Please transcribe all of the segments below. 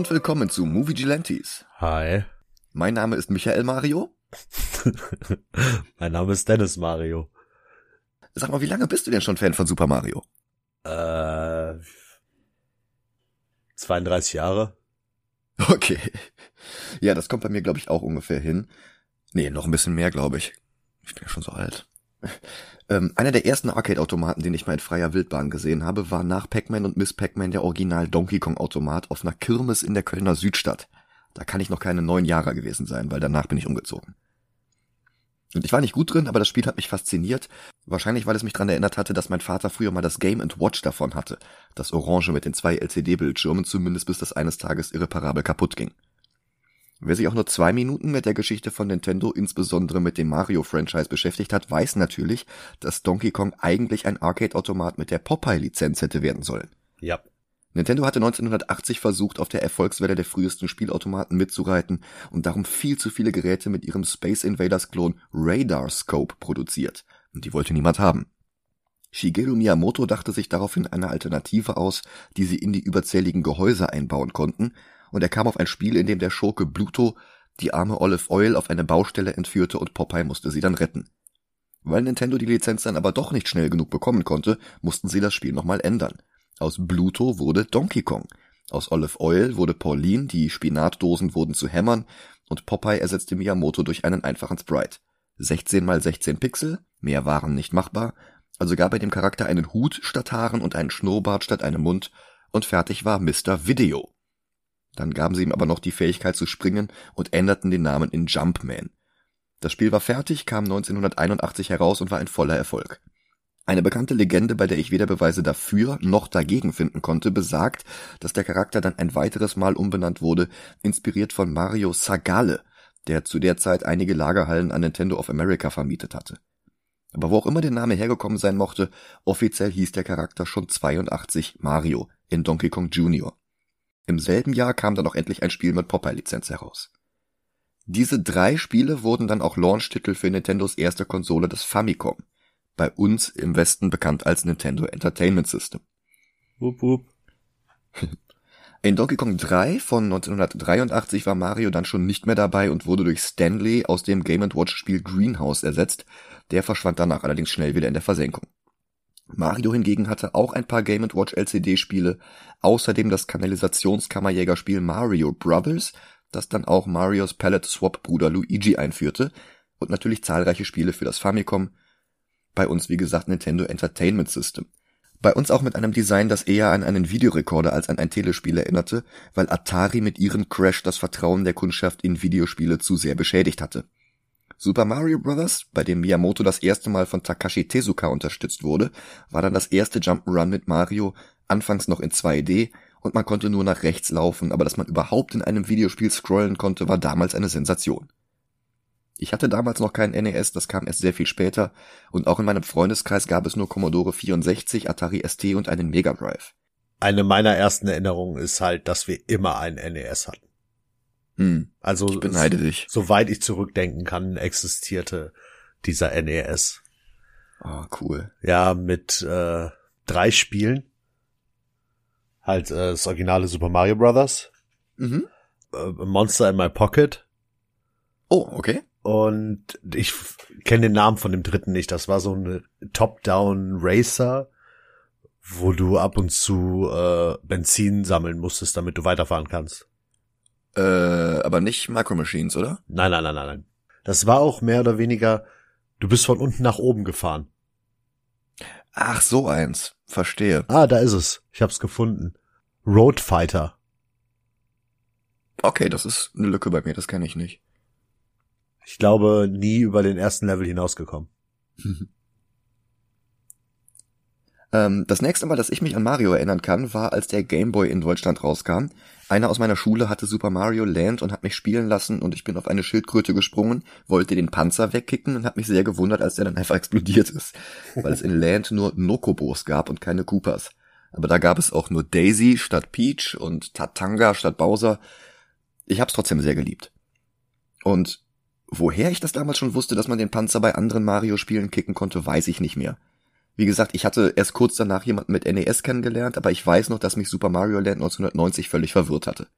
Und willkommen zu Movie Gelantes. Hi. Mein Name ist Michael Mario. mein Name ist Dennis Mario. Sag mal, wie lange bist du denn schon Fan von Super Mario? Äh, 32 Jahre. Okay. Ja, das kommt bei mir, glaube ich, auch ungefähr hin. Nee, noch ein bisschen mehr, glaube ich. Ich bin ja schon so alt. Ähm, einer der ersten Arcade-Automaten, den ich mal in freier Wildbahn gesehen habe, war nach Pac-Man und Miss Pac-Man der Original Donkey Kong-Automat auf einer Kirmes in der Kölner Südstadt. Da kann ich noch keine neun Jahre gewesen sein, weil danach bin ich umgezogen. Und ich war nicht gut drin, aber das Spiel hat mich fasziniert. Wahrscheinlich, weil es mich daran erinnert hatte, dass mein Vater früher mal das Game Watch davon hatte. Das Orange mit den zwei LCD-Bildschirmen, zumindest bis das eines Tages irreparabel kaputt ging. Wer sich auch nur zwei Minuten mit der Geschichte von Nintendo, insbesondere mit dem Mario-Franchise beschäftigt hat, weiß natürlich, dass Donkey Kong eigentlich ein Arcade-Automat mit der Popeye-Lizenz hätte werden sollen. Ja. Nintendo hatte 1980 versucht, auf der Erfolgswelle der frühesten Spielautomaten mitzureiten und darum viel zu viele Geräte mit ihrem Space Invaders Klon Radar Scope produziert. Und die wollte niemand haben. Shigeru Miyamoto dachte sich daraufhin eine Alternative aus, die sie in die überzähligen Gehäuse einbauen konnten und er kam auf ein Spiel, in dem der Schurke Bluto die arme Olive Oil auf eine Baustelle entführte und Popeye musste sie dann retten. Weil Nintendo die Lizenz dann aber doch nicht schnell genug bekommen konnte, mussten sie das Spiel nochmal ändern. Aus Bluto wurde Donkey Kong. Aus Olive Oil wurde Pauline, die Spinatdosen wurden zu Hämmern und Popeye ersetzte Miyamoto durch einen einfachen Sprite. 16 mal 16 Pixel, mehr waren nicht machbar, also gab er dem Charakter einen Hut statt Haaren und einen Schnurrbart statt einem Mund und fertig war Mr. Video. Dann gaben sie ihm aber noch die Fähigkeit zu springen und änderten den Namen in Jumpman. Das Spiel war fertig, kam 1981 heraus und war ein voller Erfolg. Eine bekannte Legende, bei der ich weder Beweise dafür noch dagegen finden konnte, besagt, dass der Charakter dann ein weiteres Mal umbenannt wurde, inspiriert von Mario Sagale, der zu der Zeit einige Lagerhallen an Nintendo of America vermietet hatte. Aber wo auch immer der Name hergekommen sein mochte, offiziell hieß der Charakter schon 82 Mario in Donkey Kong Jr. Im selben Jahr kam dann auch endlich ein Spiel mit Popeye-Lizenz heraus. Diese drei Spiele wurden dann auch Launch-Titel für Nintendos erste Konsole, das Famicom. Bei uns im Westen bekannt als Nintendo Entertainment System. Wup, wup. In Donkey Kong 3 von 1983 war Mario dann schon nicht mehr dabei und wurde durch Stanley aus dem Game Watch Spiel Greenhouse ersetzt. Der verschwand danach allerdings schnell wieder in der Versenkung. Mario hingegen hatte auch ein paar Game Watch LCD Spiele, außerdem das Kanalisationskammerjägerspiel Mario Brothers, das dann auch Marios Palette Swap Bruder Luigi einführte und natürlich zahlreiche Spiele für das Famicom, bei uns wie gesagt Nintendo Entertainment System. Bei uns auch mit einem Design, das eher an einen Videorekorder als an ein Telespiel erinnerte, weil Atari mit ihrem Crash das Vertrauen der Kundschaft in Videospiele zu sehr beschädigt hatte. Super Mario Bros., bei dem Miyamoto das erste Mal von Takashi Tezuka unterstützt wurde, war dann das erste Jump'n'Run mit Mario, anfangs noch in 2D und man konnte nur nach rechts laufen, aber dass man überhaupt in einem Videospiel scrollen konnte, war damals eine Sensation. Ich hatte damals noch kein NES, das kam erst sehr viel später, und auch in meinem Freundeskreis gab es nur Commodore 64, Atari ST und einen Mega Drive. Eine meiner ersten Erinnerungen ist halt, dass wir immer ein NES hatten. Hm. Also ich beneide dich. Soweit ich zurückdenken kann, existierte dieser NES. Ah, oh, cool. Ja, mit äh, drei Spielen. Halt äh, das originale Super Mario Brothers. Mhm. Äh, Monster in My Pocket. Oh, okay. Und ich kenne den Namen von dem dritten nicht. Das war so ein Top-Down Racer, wo du ab und zu äh, Benzin sammeln musstest, damit du weiterfahren kannst. Äh, aber nicht Micro Machines, oder? Nein, nein, nein, nein, nein. Das war auch mehr oder weniger, du bist von unten nach oben gefahren. Ach, so eins. Verstehe. Ah, da ist es. Ich hab's gefunden. Road Fighter. Okay, das ist eine Lücke bei mir, das kenne ich nicht. Ich glaube, nie über den ersten Level hinausgekommen. Ähm, das nächste Mal, dass ich mich an Mario erinnern kann, war, als der Game Boy in Deutschland rauskam. Einer aus meiner Schule hatte Super Mario Land und hat mich spielen lassen und ich bin auf eine Schildkröte gesprungen, wollte den Panzer wegkicken und habe mich sehr gewundert, als der dann einfach explodiert ist. Weil es in Land nur Nokobos gab und keine Koopas. Aber da gab es auch nur Daisy statt Peach und Tatanga statt Bowser. Ich hab's trotzdem sehr geliebt. Und woher ich das damals schon wusste, dass man den Panzer bei anderen Mario-Spielen kicken konnte, weiß ich nicht mehr. Wie gesagt, ich hatte erst kurz danach jemanden mit NES kennengelernt, aber ich weiß noch, dass mich Super Mario Land 1990 völlig verwirrt hatte.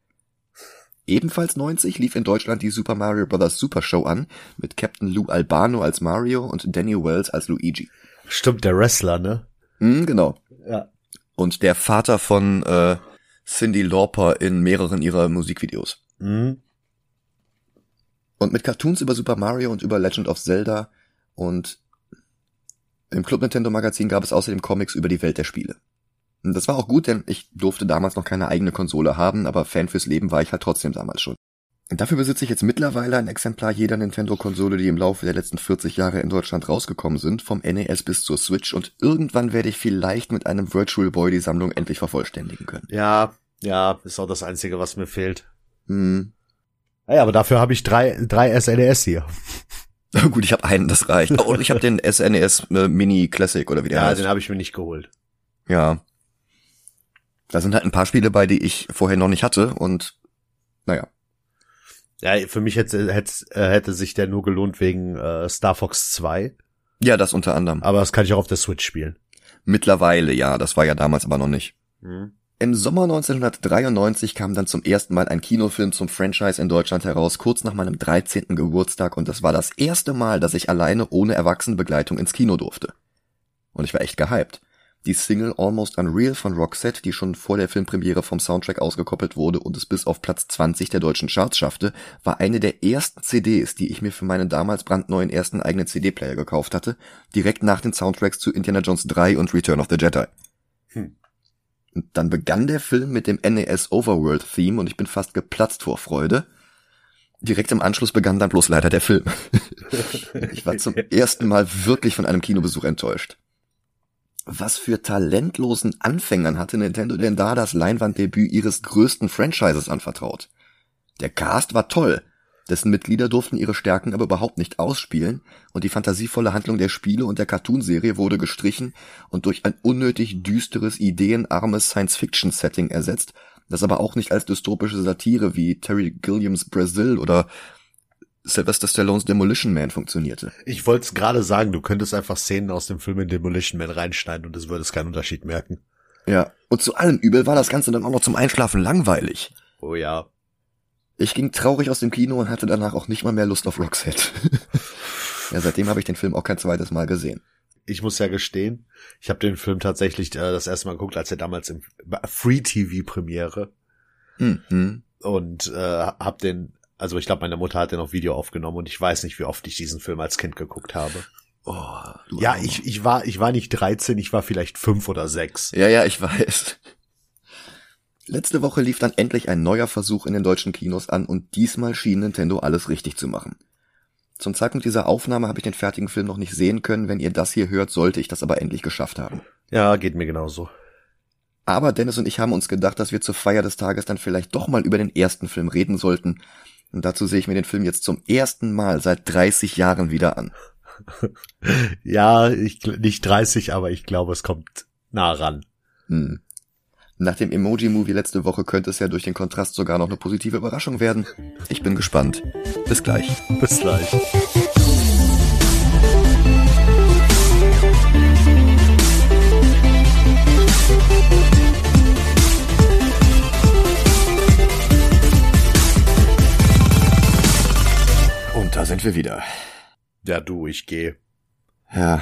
Ebenfalls 90 lief in Deutschland die Super Mario Bros. Super Show an, mit Captain Lou Albano als Mario und Danny Wells als Luigi. Stimmt, der Wrestler, ne? Hm, genau. Ja. Und der Vater von äh, Cindy Lauper in mehreren ihrer Musikvideos. Mhm. Und mit Cartoons über Super Mario und über Legend of Zelda und im Club Nintendo Magazin gab es außerdem Comics über die Welt der Spiele. Das war auch gut, denn ich durfte damals noch keine eigene Konsole haben, aber Fan fürs Leben war ich halt trotzdem damals schon. Dafür besitze ich jetzt mittlerweile ein Exemplar jeder Nintendo-Konsole, die im Laufe der letzten 40 Jahre in Deutschland rausgekommen sind, vom NES bis zur Switch und irgendwann werde ich vielleicht mit einem Virtual Boy die Sammlung endlich vervollständigen können. Ja, ja, ist auch das Einzige, was mir fehlt. Hm. Ja, aber dafür habe ich drei, drei SNES hier. Gut, ich habe einen, das reicht. Oh, und ich habe den SNES äh, Mini Classic oder wie der Ja, heißt. den habe ich mir nicht geholt. Ja. Da sind halt ein paar Spiele bei, die ich vorher noch nicht hatte und naja. Ja, für mich hätte, hätte, äh, hätte sich der nur gelohnt wegen äh, Star Fox 2. Ja, das unter anderem. Aber das kann ich auch auf der Switch spielen. Mittlerweile, ja, das war ja damals aber noch nicht. Mhm. Im Sommer 1993 kam dann zum ersten Mal ein Kinofilm zum Franchise in Deutschland heraus, kurz nach meinem 13. Geburtstag, und das war das erste Mal, dass ich alleine ohne Erwachsenenbegleitung ins Kino durfte. Und ich war echt gehypt. Die Single Almost Unreal von Roxette, die schon vor der Filmpremiere vom Soundtrack ausgekoppelt wurde und es bis auf Platz 20 der deutschen Charts schaffte, war eine der ersten CDs, die ich mir für meinen damals brandneuen ersten eigenen CD-Player gekauft hatte, direkt nach den Soundtracks zu Indiana Jones 3 und Return of the Jedi. Hm. Und dann begann der Film mit dem NES Overworld Theme und ich bin fast geplatzt vor Freude. Direkt im Anschluss begann dann bloß leider der Film. ich war zum ersten Mal wirklich von einem Kinobesuch enttäuscht. Was für talentlosen Anfängern hatte Nintendo denn da das Leinwanddebüt ihres größten Franchises anvertraut? Der Cast war toll, dessen Mitglieder durften ihre Stärken aber überhaupt nicht ausspielen und die fantasievolle Handlung der Spiele und der Cartoonserie wurde gestrichen und durch ein unnötig düsteres, ideenarmes Science-Fiction-Setting ersetzt, das aber auch nicht als dystopische Satire wie Terry Gilliams Brazil oder Sylvester Stallones Demolition Man funktionierte. Ich wollte es gerade sagen, du könntest einfach Szenen aus dem Film in Demolition Man reinschneiden und es würde es keinen Unterschied merken. Ja, und zu allem Übel war das Ganze dann auch noch zum Einschlafen langweilig. Oh ja. Ich ging traurig aus dem Kino und hatte danach auch nicht mal mehr Lust auf Roxette. ja, seitdem habe ich den Film auch kein zweites Mal gesehen. Ich muss ja gestehen, ich habe den Film tatsächlich äh, das erste Mal geguckt, als er damals im Free TV Premiere Mhm. und äh, hab den, also ich glaube, meine Mutter hat den auf Video aufgenommen und ich weiß nicht, wie oft ich diesen Film als Kind geguckt habe. Oh, Ja, ich, ich war, ich war nicht 13, ich war vielleicht fünf oder sechs. Ja, ja, ich weiß. Letzte Woche lief dann endlich ein neuer Versuch in den deutschen Kinos an und diesmal schien Nintendo alles richtig zu machen. Zum Zeitpunkt dieser Aufnahme habe ich den fertigen Film noch nicht sehen können. Wenn ihr das hier hört, sollte ich das aber endlich geschafft haben. Ja, geht mir genauso. Aber Dennis und ich haben uns gedacht, dass wir zur Feier des Tages dann vielleicht doch mal über den ersten Film reden sollten. Und dazu sehe ich mir den Film jetzt zum ersten Mal seit 30 Jahren wieder an. Ja, ich nicht 30, aber ich glaube, es kommt nah ran. Hm. Nach dem Emoji-Movie letzte Woche könnte es ja durch den Kontrast sogar noch eine positive Überraschung werden. Ich bin gespannt. Bis gleich. Bis gleich. Und da sind wir wieder. Ja, du, ich gehe. Ja.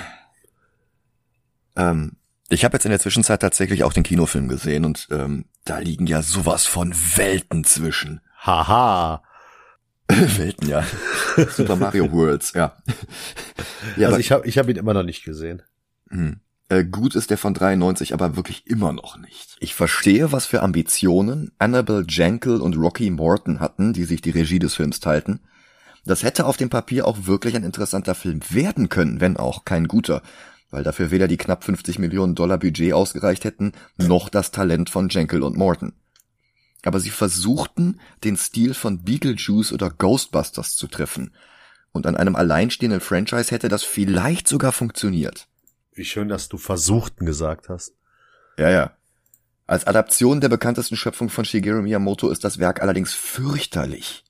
Ähm, ich habe jetzt in der Zwischenzeit tatsächlich auch den Kinofilm gesehen und ähm, da liegen ja sowas von Welten zwischen. Haha. Welten, ja. Super Mario Worlds, ja. ja also ich habe ich hab ihn immer noch nicht gesehen. hm. äh, gut ist der von 93, aber wirklich immer noch nicht. Ich verstehe, was für Ambitionen Annabelle Jankel und Rocky Morton hatten, die sich die Regie des Films teilten. Das hätte auf dem Papier auch wirklich ein interessanter Film werden können, wenn auch kein guter, weil dafür weder die knapp 50 Millionen Dollar Budget ausgereicht hätten, noch das Talent von Jankel und Morton. Aber sie versuchten, den Stil von Beetlejuice oder Ghostbusters zu treffen. Und an einem alleinstehenden Franchise hätte das vielleicht sogar funktioniert. Wie schön, dass du versuchten gesagt hast. Ja, ja. Als Adaption der bekanntesten Schöpfung von Shigeru Miyamoto ist das Werk allerdings fürchterlich.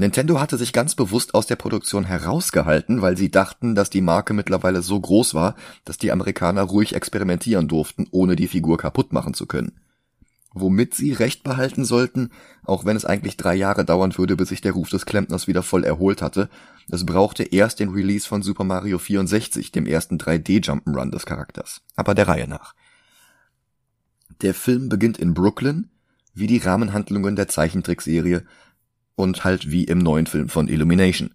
Nintendo hatte sich ganz bewusst aus der Produktion herausgehalten, weil sie dachten, dass die Marke mittlerweile so groß war, dass die Amerikaner ruhig experimentieren durften, ohne die Figur kaputt machen zu können. Womit sie recht behalten sollten, auch wenn es eigentlich drei Jahre dauern würde, bis sich der Ruf des Klempners wieder voll erholt hatte. Es brauchte erst den Release von Super Mario 64, dem ersten 3D Jump'n'Run des Charakters. Aber der Reihe nach. Der Film beginnt in Brooklyn, wie die Rahmenhandlungen der Zeichentrickserie und halt wie im neuen Film von Illumination.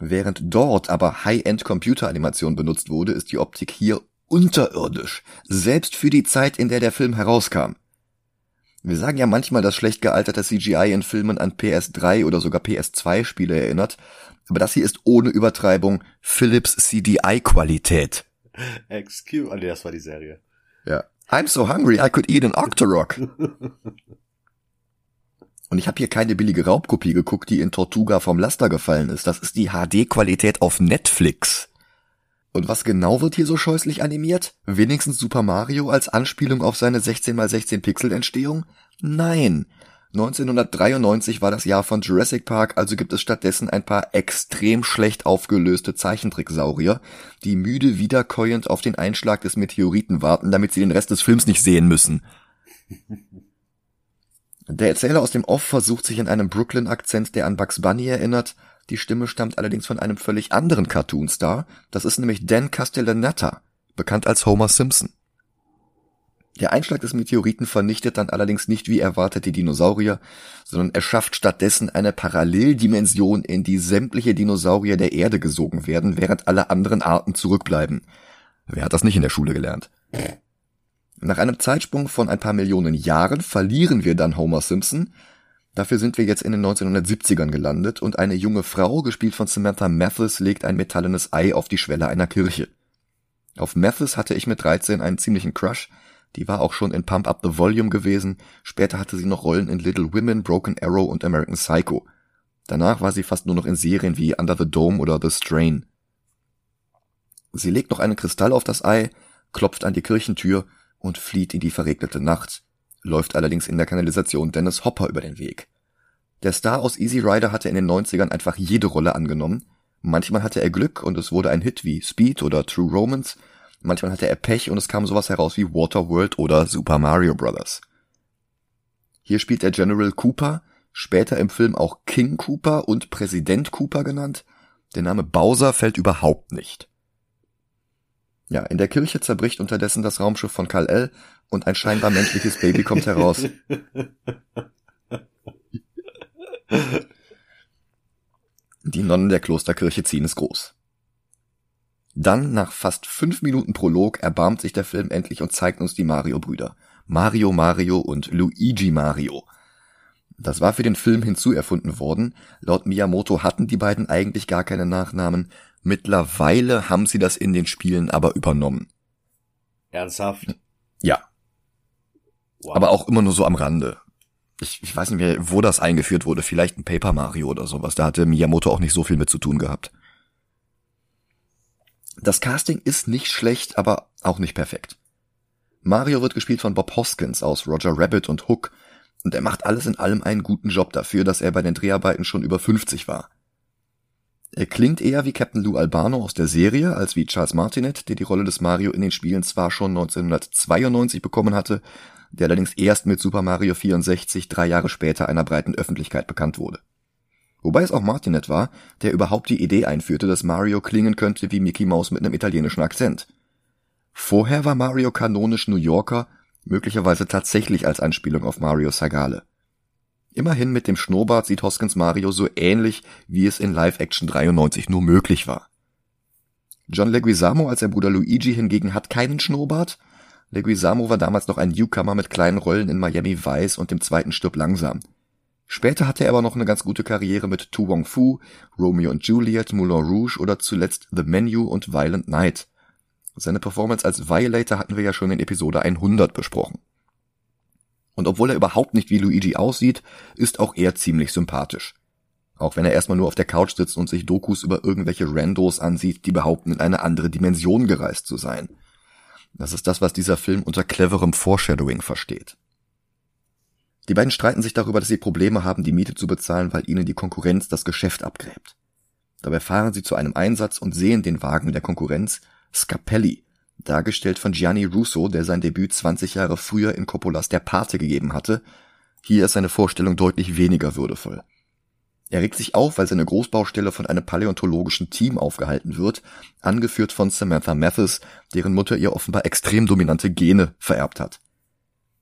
Während dort aber High-End Computeranimation benutzt wurde, ist die Optik hier unterirdisch, selbst für die Zeit, in der der Film herauskam. Wir sagen ja manchmal, dass schlecht gealterte CGI in Filmen an PS3 oder sogar PS2 Spiele erinnert, aber das hier ist ohne Übertreibung Philips CDI Qualität. Excuse, oh nee, das war die Serie. Ja. I'm so hungry I could eat an Octorok. Und ich habe hier keine billige Raubkopie geguckt, die in Tortuga vom Laster gefallen ist. Das ist die HD-Qualität auf Netflix. Und was genau wird hier so scheußlich animiert? Wenigstens Super Mario als Anspielung auf seine 16x16 Pixel Entstehung? Nein. 1993 war das Jahr von Jurassic Park, also gibt es stattdessen ein paar extrem schlecht aufgelöste Zeichentricksaurier, die müde wiederkäuend auf den Einschlag des Meteoriten warten, damit sie den Rest des Films nicht sehen müssen. Der Erzähler aus dem Off versucht sich in einem Brooklyn-Akzent, der an Bugs Bunny erinnert. Die Stimme stammt allerdings von einem völlig anderen Cartoon-Star. Das ist nämlich Dan Castellaneta, bekannt als Homer Simpson. Der Einschlag des Meteoriten vernichtet dann allerdings nicht wie erwartet die Dinosaurier, sondern er schafft stattdessen eine Paralleldimension, in die sämtliche Dinosaurier der Erde gesogen werden, während alle anderen Arten zurückbleiben. Wer hat das nicht in der Schule gelernt? Nach einem Zeitsprung von ein paar Millionen Jahren verlieren wir dann Homer Simpson. Dafür sind wir jetzt in den 1970ern gelandet und eine junge Frau, gespielt von Samantha Mathis, legt ein metallenes Ei auf die Schwelle einer Kirche. Auf Mathis hatte ich mit 13 einen ziemlichen Crush. Die war auch schon in Pump Up the Volume gewesen. Später hatte sie noch Rollen in Little Women, Broken Arrow und American Psycho. Danach war sie fast nur noch in Serien wie Under the Dome oder The Strain. Sie legt noch einen Kristall auf das Ei, klopft an die Kirchentür und flieht in die verregnete Nacht, läuft allerdings in der Kanalisation Dennis Hopper über den Weg. Der Star aus Easy Rider hatte in den 90ern einfach jede Rolle angenommen. Manchmal hatte er Glück und es wurde ein Hit wie Speed oder True Romance. Manchmal hatte er Pech und es kam sowas heraus wie Waterworld oder Super Mario Bros. Hier spielt er General Cooper, später im Film auch King Cooper und Präsident Cooper genannt. Der Name Bowser fällt überhaupt nicht. Ja, in der Kirche zerbricht unterdessen das Raumschiff von Kal-El und ein scheinbar menschliches Baby kommt heraus. Die Nonnen der Klosterkirche ziehen es groß. Dann, nach fast fünf Minuten Prolog, erbarmt sich der Film endlich und zeigt uns die Mario-Brüder. Mario Mario und Luigi Mario. Das war für den Film hinzuerfunden worden. Laut Miyamoto hatten die beiden eigentlich gar keine Nachnamen. Mittlerweile haben sie das in den Spielen aber übernommen. Ernsthaft? Ja. Wow. Aber auch immer nur so am Rande. Ich, ich weiß nicht mehr, wo das eingeführt wurde. Vielleicht ein Paper Mario oder sowas. Da hatte Miyamoto auch nicht so viel mit zu tun gehabt. Das Casting ist nicht schlecht, aber auch nicht perfekt. Mario wird gespielt von Bob Hoskins aus Roger Rabbit und Hook und er macht alles in allem einen guten Job dafür, dass er bei den Dreharbeiten schon über 50 war. Er klingt eher wie Captain Lou Albano aus der Serie als wie Charles Martinet, der die Rolle des Mario in den Spielen zwar schon 1992 bekommen hatte, der allerdings erst mit Super Mario 64 drei Jahre später einer breiten Öffentlichkeit bekannt wurde. Wobei es auch Martinet war, der überhaupt die Idee einführte, dass Mario klingen könnte wie Mickey Mouse mit einem italienischen Akzent. Vorher war Mario kanonisch New Yorker, möglicherweise tatsächlich als Anspielung auf Mario Sagale. Immerhin mit dem Schnurrbart sieht Hoskins Mario so ähnlich, wie es in Live Action 93 nur möglich war. John Leguizamo als sein Bruder Luigi hingegen hat keinen Schnurrbart. Leguizamo war damals noch ein Newcomer mit kleinen Rollen in Miami Vice und dem zweiten Stirb langsam. Später hatte er aber noch eine ganz gute Karriere mit Tu Wong Fu, Romeo und Juliet, Moulin Rouge oder zuletzt The Menu und Violent Night. Seine Performance als Violator hatten wir ja schon in Episode 100 besprochen. Und obwohl er überhaupt nicht wie Luigi aussieht, ist auch er ziemlich sympathisch. Auch wenn er erstmal nur auf der Couch sitzt und sich Dokus über irgendwelche Randos ansieht, die behaupten, in eine andere Dimension gereist zu sein. Das ist das, was dieser Film unter cleverem Foreshadowing versteht. Die beiden streiten sich darüber, dass sie Probleme haben, die Miete zu bezahlen, weil ihnen die Konkurrenz das Geschäft abgräbt. Dabei fahren sie zu einem Einsatz und sehen den Wagen der Konkurrenz, Scapelli, dargestellt von Gianni Russo, der sein Debüt 20 Jahre früher in Coppolas Der Pate gegeben hatte. Hier ist seine Vorstellung deutlich weniger würdevoll. Er regt sich auf, weil seine Großbaustelle von einem paläontologischen Team aufgehalten wird, angeführt von Samantha Mathis, deren Mutter ihr offenbar extrem dominante Gene vererbt hat.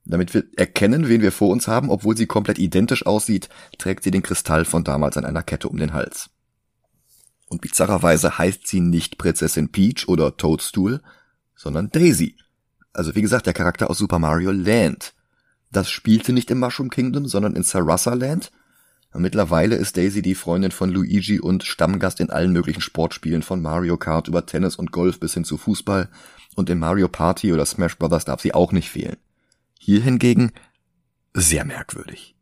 Damit wir erkennen, wen wir vor uns haben, obwohl sie komplett identisch aussieht, trägt sie den Kristall von damals an einer Kette um den Hals. Und bizarrerweise heißt sie nicht Prinzessin Peach oder Toadstool, sondern Daisy. Also wie gesagt, der Charakter aus Super Mario Land. Das spielte nicht im Mushroom Kingdom, sondern in Sarasa Land. Mittlerweile ist Daisy die Freundin von Luigi und Stammgast in allen möglichen Sportspielen von Mario Kart über Tennis und Golf bis hin zu Fußball. Und in Mario Party oder Smash Bros. darf sie auch nicht fehlen. Hier hingegen sehr merkwürdig.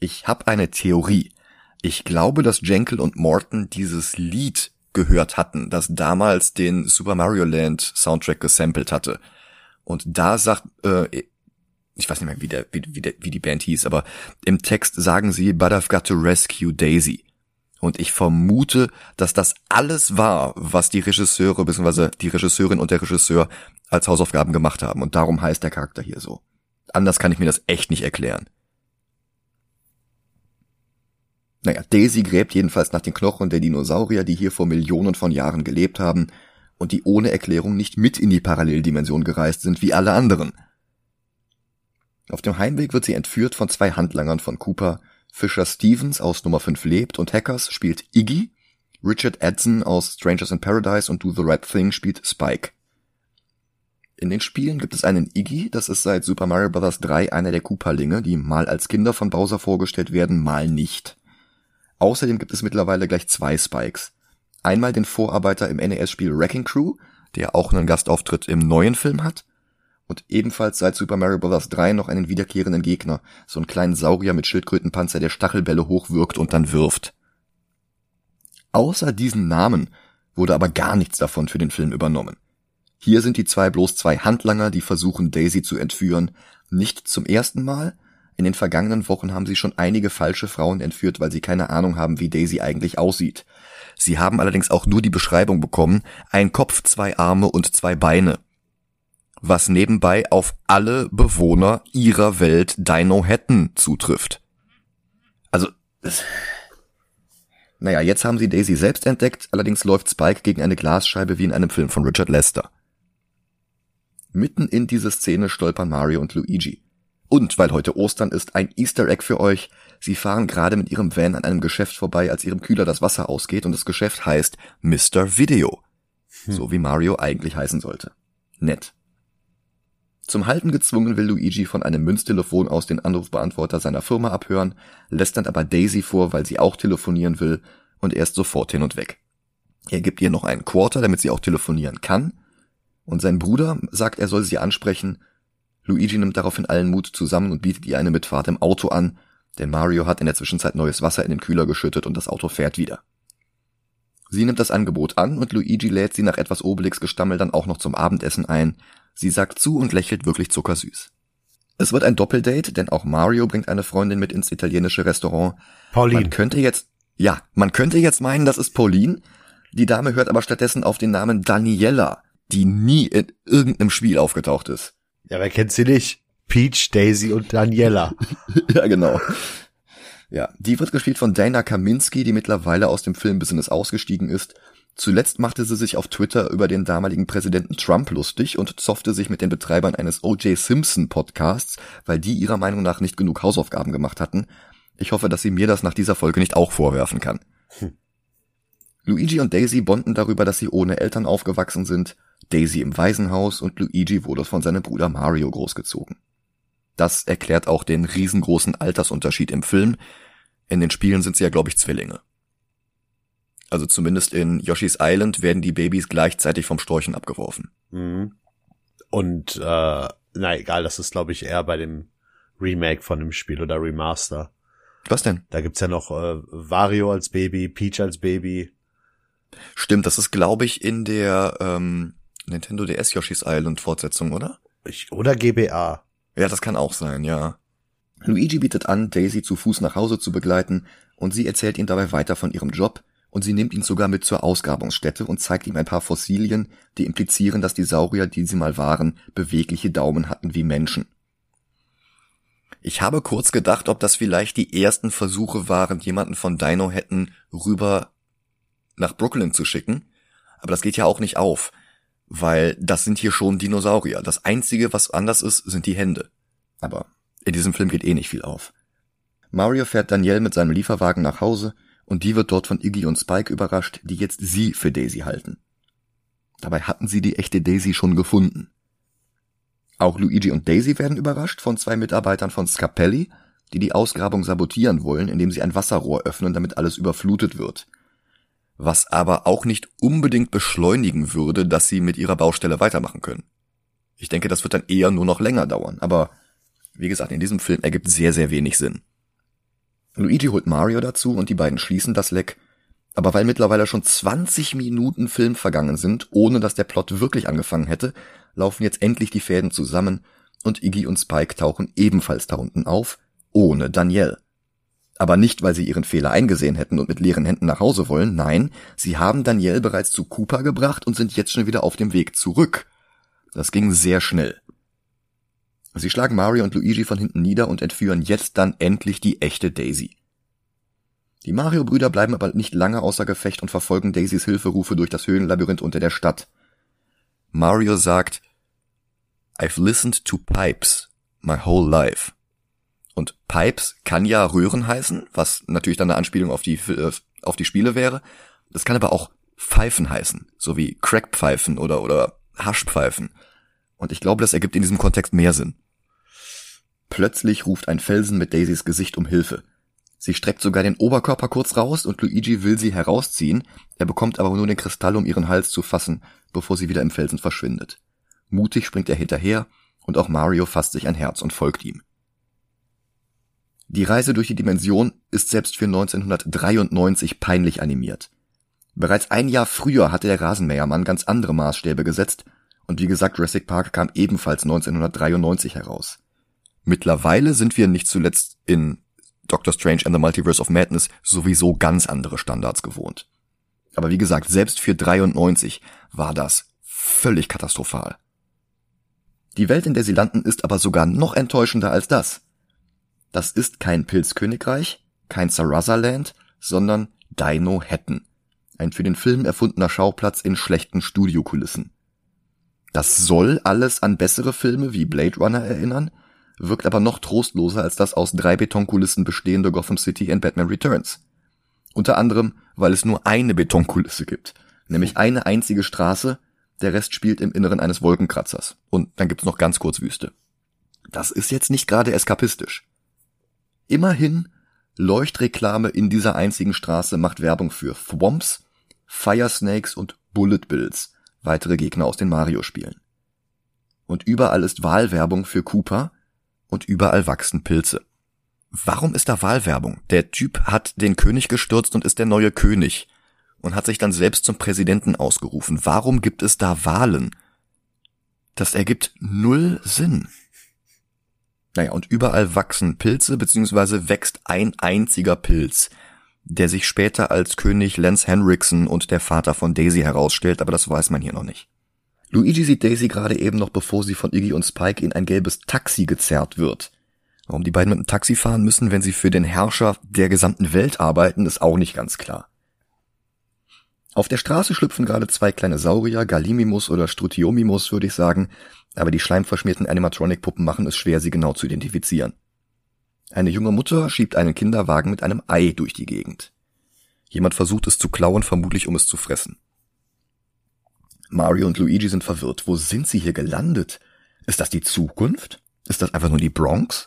Ich habe eine Theorie. Ich glaube, dass Jenkel und Morton dieses Lied gehört hatten, das damals den Super Mario Land Soundtrack gesampelt hatte. Und da sagt, äh, ich weiß nicht mehr, wie, der, wie, wie, der, wie die Band hieß, aber im Text sagen sie, but I've got to rescue Daisy. Und ich vermute, dass das alles war, was die Regisseure bzw. die Regisseurin und der Regisseur als Hausaufgaben gemacht haben. Und darum heißt der Charakter hier so. Anders kann ich mir das echt nicht erklären. Naja, Daisy gräbt jedenfalls nach den Knochen der Dinosaurier, die hier vor Millionen von Jahren gelebt haben und die ohne Erklärung nicht mit in die Paralleldimension gereist sind wie alle anderen. Auf dem Heimweg wird sie entführt von zwei Handlangern von Cooper. Fisher Stevens aus Nummer 5 lebt und Hackers spielt Iggy. Richard Edson aus Strangers in Paradise und Do the Right Thing spielt Spike. In den Spielen gibt es einen Iggy, das ist seit Super Mario Bros. 3 einer der Koopalinge, die mal als Kinder von Bowser vorgestellt werden, mal nicht. Außerdem gibt es mittlerweile gleich zwei Spikes. Einmal den Vorarbeiter im NES-Spiel Wrecking Crew, der auch einen Gastauftritt im neuen Film hat, und ebenfalls seit Super Mario Bros. 3 noch einen wiederkehrenden Gegner, so einen kleinen Saurier mit Schildkrötenpanzer, der Stachelbälle hochwirkt und dann wirft. Außer diesen Namen wurde aber gar nichts davon für den Film übernommen. Hier sind die zwei bloß zwei Handlanger, die versuchen Daisy zu entführen, nicht zum ersten Mal, in den vergangenen Wochen haben sie schon einige falsche Frauen entführt, weil sie keine Ahnung haben, wie Daisy eigentlich aussieht. Sie haben allerdings auch nur die Beschreibung bekommen, ein Kopf, zwei Arme und zwei Beine. Was nebenbei auf alle Bewohner ihrer Welt Dino Hatton zutrifft. Also, naja, jetzt haben sie Daisy selbst entdeckt, allerdings läuft Spike gegen eine Glasscheibe wie in einem Film von Richard Lester. Mitten in diese Szene stolpern Mario und Luigi. Und weil heute Ostern ist, ein Easter Egg für euch. Sie fahren gerade mit ihrem Van an einem Geschäft vorbei, als ihrem Kühler das Wasser ausgeht und das Geschäft heißt Mr. Video. Hm. So wie Mario eigentlich heißen sollte. Nett. Zum Halten gezwungen will Luigi von einem Münztelefon aus den Anrufbeantworter seiner Firma abhören, lässt dann aber Daisy vor, weil sie auch telefonieren will und er ist sofort hin und weg. Er gibt ihr noch einen Quarter, damit sie auch telefonieren kann, und sein Bruder sagt, er soll sie ansprechen Luigi nimmt daraufhin allen Mut zusammen und bietet ihr eine Mitfahrt im Auto an, denn Mario hat in der Zwischenzeit neues Wasser in den Kühler geschüttet und das Auto fährt wieder. Sie nimmt das Angebot an und Luigi lädt sie nach etwas Obelix-Gestammel dann auch noch zum Abendessen ein. Sie sagt zu und lächelt wirklich zuckersüß. Es wird ein Doppeldate, denn auch Mario bringt eine Freundin mit ins italienische Restaurant. Pauline. Man könnte jetzt, ja, man könnte jetzt meinen, das ist Pauline. Die Dame hört aber stattdessen auf den Namen Daniela, die nie in irgendeinem Spiel aufgetaucht ist. Ja, wer kennt sie nicht? Peach, Daisy und Daniela. ja, genau. Ja, die wird gespielt von Dana Kaminski, die mittlerweile aus dem Filmbusiness ausgestiegen ist. Zuletzt machte sie sich auf Twitter über den damaligen Präsidenten Trump lustig und zoffte sich mit den Betreibern eines O.J. Simpson Podcasts, weil die ihrer Meinung nach nicht genug Hausaufgaben gemacht hatten. Ich hoffe, dass sie mir das nach dieser Folge nicht auch vorwerfen kann. Hm. Luigi und Daisy bonden darüber, dass sie ohne Eltern aufgewachsen sind Daisy im Waisenhaus und Luigi wurde von seinem Bruder Mario großgezogen. Das erklärt auch den riesengroßen Altersunterschied im Film. In den Spielen sind sie ja, glaube ich, Zwillinge. Also zumindest in Yoshi's Island werden die Babys gleichzeitig vom Storchen abgeworfen. Mhm. Und äh, na egal, das ist glaube ich eher bei dem Remake von dem Spiel oder Remaster. Was denn? Da gibt's ja noch äh, Wario als Baby, Peach als Baby. Stimmt, das ist glaube ich in der ähm, Nintendo DS Yoshi's Island Fortsetzung, oder? Ich, oder GBA. Ja, das kann auch sein, ja. Luigi bietet an, Daisy zu Fuß nach Hause zu begleiten und sie erzählt ihm dabei weiter von ihrem Job und sie nimmt ihn sogar mit zur Ausgrabungsstätte und zeigt ihm ein paar Fossilien, die implizieren, dass die Saurier, die sie mal waren, bewegliche Daumen hatten wie Menschen. Ich habe kurz gedacht, ob das vielleicht die ersten Versuche waren, jemanden von Dino hätten rüber nach Brooklyn zu schicken, aber das geht ja auch nicht auf, weil das sind hier schon Dinosaurier. Das einzige, was anders ist, sind die Hände. Aber in diesem Film geht eh nicht viel auf. Mario fährt Danielle mit seinem Lieferwagen nach Hause und die wird dort von Iggy und Spike überrascht, die jetzt sie für Daisy halten. Dabei hatten sie die echte Daisy schon gefunden. Auch Luigi und Daisy werden überrascht von zwei Mitarbeitern von Scapelli, die die Ausgrabung sabotieren wollen, indem sie ein Wasserrohr öffnen, damit alles überflutet wird. Was aber auch nicht unbedingt beschleunigen würde, dass sie mit ihrer Baustelle weitermachen können. Ich denke, das wird dann eher nur noch länger dauern, aber wie gesagt, in diesem Film ergibt sehr, sehr wenig Sinn. Luigi holt Mario dazu und die beiden schließen das Leck. Aber weil mittlerweile schon 20 Minuten Film vergangen sind, ohne dass der Plot wirklich angefangen hätte, laufen jetzt endlich die Fäden zusammen und Iggy und Spike tauchen ebenfalls da unten auf, ohne Danielle. Aber nicht, weil sie ihren Fehler eingesehen hätten und mit leeren Händen nach Hause wollen, nein, sie haben Danielle bereits zu Cooper gebracht und sind jetzt schon wieder auf dem Weg zurück. Das ging sehr schnell. Sie schlagen Mario und Luigi von hinten nieder und entführen jetzt dann endlich die echte Daisy. Die Mario-Brüder bleiben aber nicht lange außer Gefecht und verfolgen Daisys Hilferufe durch das Höhlenlabyrinth unter der Stadt. Mario sagt, I've listened to pipes my whole life. Und Pipes kann ja Röhren heißen, was natürlich dann eine Anspielung auf die, äh, auf die Spiele wäre. Das kann aber auch Pfeifen heißen, so wie Crackpfeifen oder, oder Haschpfeifen. Und ich glaube, das ergibt in diesem Kontext mehr Sinn. Plötzlich ruft ein Felsen mit Daisys Gesicht um Hilfe. Sie streckt sogar den Oberkörper kurz raus und Luigi will sie herausziehen, er bekommt aber nur den Kristall, um ihren Hals zu fassen, bevor sie wieder im Felsen verschwindet. Mutig springt er hinterher und auch Mario fasst sich ein Herz und folgt ihm. Die Reise durch die Dimension ist selbst für 1993 peinlich animiert. Bereits ein Jahr früher hatte der Rasenmähermann ganz andere Maßstäbe gesetzt und wie gesagt, Jurassic Park kam ebenfalls 1993 heraus. Mittlerweile sind wir nicht zuletzt in Doctor Strange and the Multiverse of Madness sowieso ganz andere Standards gewohnt. Aber wie gesagt, selbst für 93 war das völlig katastrophal. Die Welt, in der sie landen, ist aber sogar noch enttäuschender als das. Das ist kein Pilzkönigreich, kein Sarasaland, sondern Dino Hatton. Ein für den Film erfundener Schauplatz in schlechten Studiokulissen. Das soll alles an bessere Filme wie Blade Runner erinnern, wirkt aber noch trostloser als das aus drei Betonkulissen bestehende Gotham City in Batman Returns. Unter anderem, weil es nur eine Betonkulisse gibt, nämlich eine einzige Straße, der Rest spielt im Inneren eines Wolkenkratzers. Und dann gibt's noch ganz kurz Wüste. Das ist jetzt nicht gerade eskapistisch. Immerhin, Leuchtreklame in dieser einzigen Straße macht Werbung für Thwomps, Fire Snakes und Bullet Bills, weitere Gegner aus den Mario-Spielen. Und überall ist Wahlwerbung für Cooper und überall wachsen Pilze. Warum ist da Wahlwerbung? Der Typ hat den König gestürzt und ist der neue König und hat sich dann selbst zum Präsidenten ausgerufen. Warum gibt es da Wahlen? Das ergibt null Sinn. Naja, und überall wachsen Pilze, beziehungsweise wächst ein einziger Pilz der sich später als König Lance Henriksen und der Vater von Daisy herausstellt, aber das weiß man hier noch nicht. Luigi sieht Daisy gerade eben noch, bevor sie von Iggy und Spike in ein gelbes Taxi gezerrt wird. Warum die beiden mit dem Taxi fahren müssen, wenn sie für den Herrscher der gesamten Welt arbeiten, ist auch nicht ganz klar. Auf der Straße schlüpfen gerade zwei kleine Saurier, Gallimimus oder Strutiomimus, würde ich sagen, aber die schleimverschmierten Animatronic-Puppen machen es schwer, sie genau zu identifizieren. Eine junge Mutter schiebt einen Kinderwagen mit einem Ei durch die Gegend. Jemand versucht es zu klauen, vermutlich um es zu fressen. Mario und Luigi sind verwirrt. Wo sind sie hier gelandet? Ist das die Zukunft? Ist das einfach nur die Bronx?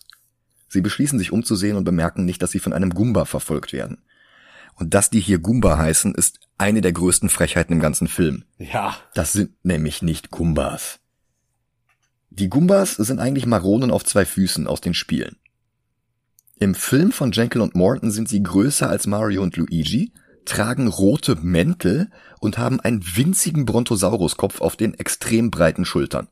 Sie beschließen sich umzusehen und bemerken nicht, dass sie von einem Goomba verfolgt werden. Und dass die hier Goomba heißen, ist eine der größten Frechheiten im ganzen Film. Ja. Das sind nämlich nicht Goombas. Die Goombas sind eigentlich Maronen auf zwei Füßen aus den Spielen. Im Film von Jekyll und Morton sind sie größer als Mario und Luigi, tragen rote Mäntel und haben einen winzigen Brontosaurus-Kopf auf den extrem breiten Schultern.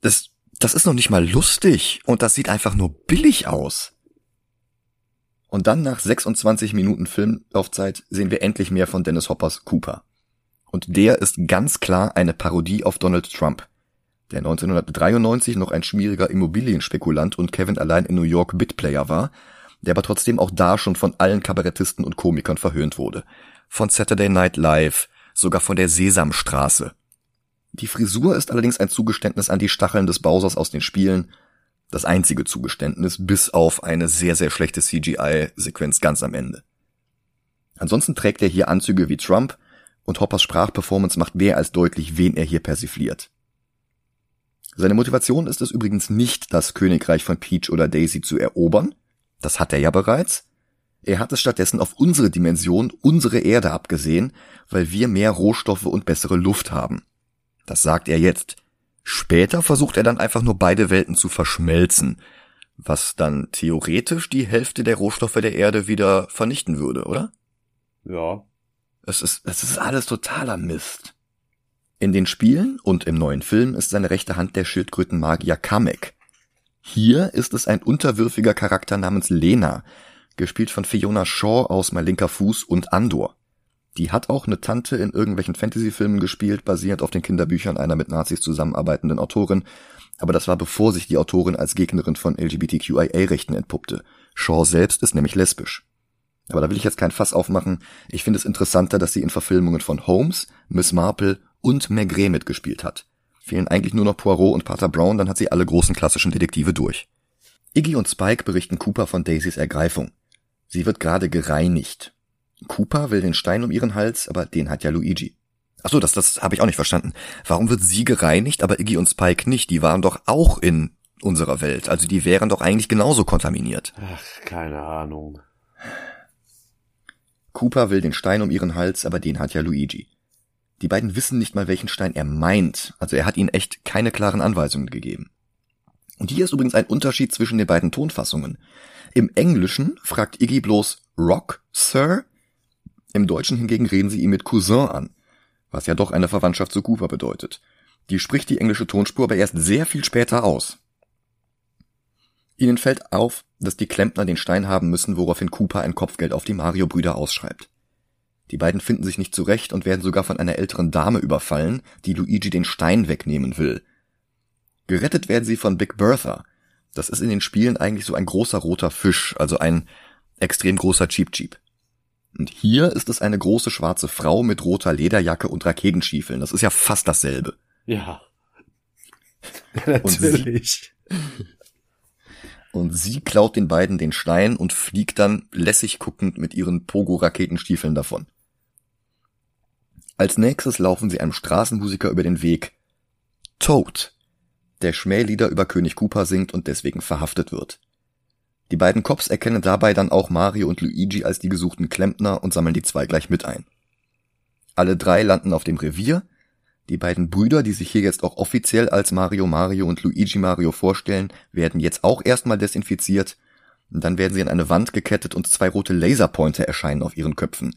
Das das ist noch nicht mal lustig und das sieht einfach nur billig aus. Und dann nach 26 Minuten Filmlaufzeit sehen wir endlich mehr von Dennis Hoppers Cooper. Und der ist ganz klar eine Parodie auf Donald Trump, der 1993 noch ein schmieriger Immobilienspekulant und Kevin allein in New York Bitplayer war, der aber trotzdem auch da schon von allen Kabarettisten und Komikern verhöhnt wurde. Von Saturday Night Live, sogar von der Sesamstraße. Die Frisur ist allerdings ein Zugeständnis an die Stacheln des Bowsers aus den Spielen, das einzige Zugeständnis, bis auf eine sehr, sehr schlechte CGI-Sequenz ganz am Ende. Ansonsten trägt er hier Anzüge wie Trump und Hoppers Sprachperformance macht mehr als deutlich, wen er hier persifliert. Seine Motivation ist es übrigens nicht, das Königreich von Peach oder Daisy zu erobern. Das hat er ja bereits. Er hat es stattdessen auf unsere Dimension, unsere Erde abgesehen, weil wir mehr Rohstoffe und bessere Luft haben. Das sagt er jetzt. Später versucht er dann einfach nur beide Welten zu verschmelzen, was dann theoretisch die Hälfte der Rohstoffe der Erde wieder vernichten würde, oder? Ja. Es ist, es ist alles totaler Mist. In den Spielen und im neuen Film ist seine rechte Hand der Schildkrötenmagier Kamek. Hier ist es ein unterwürfiger Charakter namens Lena, gespielt von Fiona Shaw aus Mein linker Fuß und Andor. Die hat auch eine Tante in irgendwelchen Fantasy-Filmen gespielt, basierend auf den Kinderbüchern einer mit Nazis zusammenarbeitenden Autorin. Aber das war bevor sich die Autorin als Gegnerin von LGBTQIA-Rechten entpuppte. Shaw selbst ist nämlich lesbisch. Aber da will ich jetzt kein Fass aufmachen. Ich finde es interessanter, dass sie in Verfilmungen von Holmes, Miss Marple und Maigret mitgespielt hat. Fehlen eigentlich nur noch Poirot und Pater Brown, dann hat sie alle großen klassischen Detektive durch. Iggy und Spike berichten Cooper von Daisys Ergreifung. Sie wird gerade gereinigt. Cooper will den Stein um ihren Hals, aber den hat ja Luigi. Ach so, das, das habe ich auch nicht verstanden. Warum wird sie gereinigt, aber Iggy und Spike nicht? Die waren doch auch in unserer Welt. Also die wären doch eigentlich genauso kontaminiert. Ach, keine Ahnung. Cooper will den Stein um ihren Hals, aber den hat ja Luigi. Die beiden wissen nicht mal, welchen Stein er meint. Also er hat ihnen echt keine klaren Anweisungen gegeben. Und hier ist übrigens ein Unterschied zwischen den beiden Tonfassungen. Im Englischen fragt Iggy bloß Rock, Sir? Im Deutschen hingegen reden sie ihn mit Cousin an, was ja doch eine Verwandtschaft zu Cooper bedeutet. Die spricht die englische Tonspur aber erst sehr viel später aus. Ihnen fällt auf, dass die Klempner den Stein haben müssen, woraufhin Cooper ein Kopfgeld auf die Mario-Brüder ausschreibt. Die beiden finden sich nicht zurecht und werden sogar von einer älteren Dame überfallen, die Luigi den Stein wegnehmen will. Gerettet werden sie von Big Bertha. Das ist in den Spielen eigentlich so ein großer roter Fisch, also ein extrem großer Cheap Cheap. Und hier ist es eine große schwarze Frau mit roter Lederjacke und Raketenschiefeln. Das ist ja fast dasselbe. Ja. Natürlich. Und sie, und sie klaut den beiden den Stein und fliegt dann lässig guckend mit ihren Pogo-Raketenstiefeln davon. Als nächstes laufen sie einem Straßenmusiker über den Weg. Toad, der Schmählieder über König Cooper singt und deswegen verhaftet wird. Die beiden Cops erkennen dabei dann auch Mario und Luigi als die gesuchten Klempner und sammeln die zwei gleich mit ein. Alle drei landen auf dem Revier. Die beiden Brüder, die sich hier jetzt auch offiziell als Mario Mario und Luigi Mario vorstellen, werden jetzt auch erstmal desinfiziert. dann werden sie an eine Wand gekettet und zwei rote Laserpointer erscheinen auf ihren Köpfen.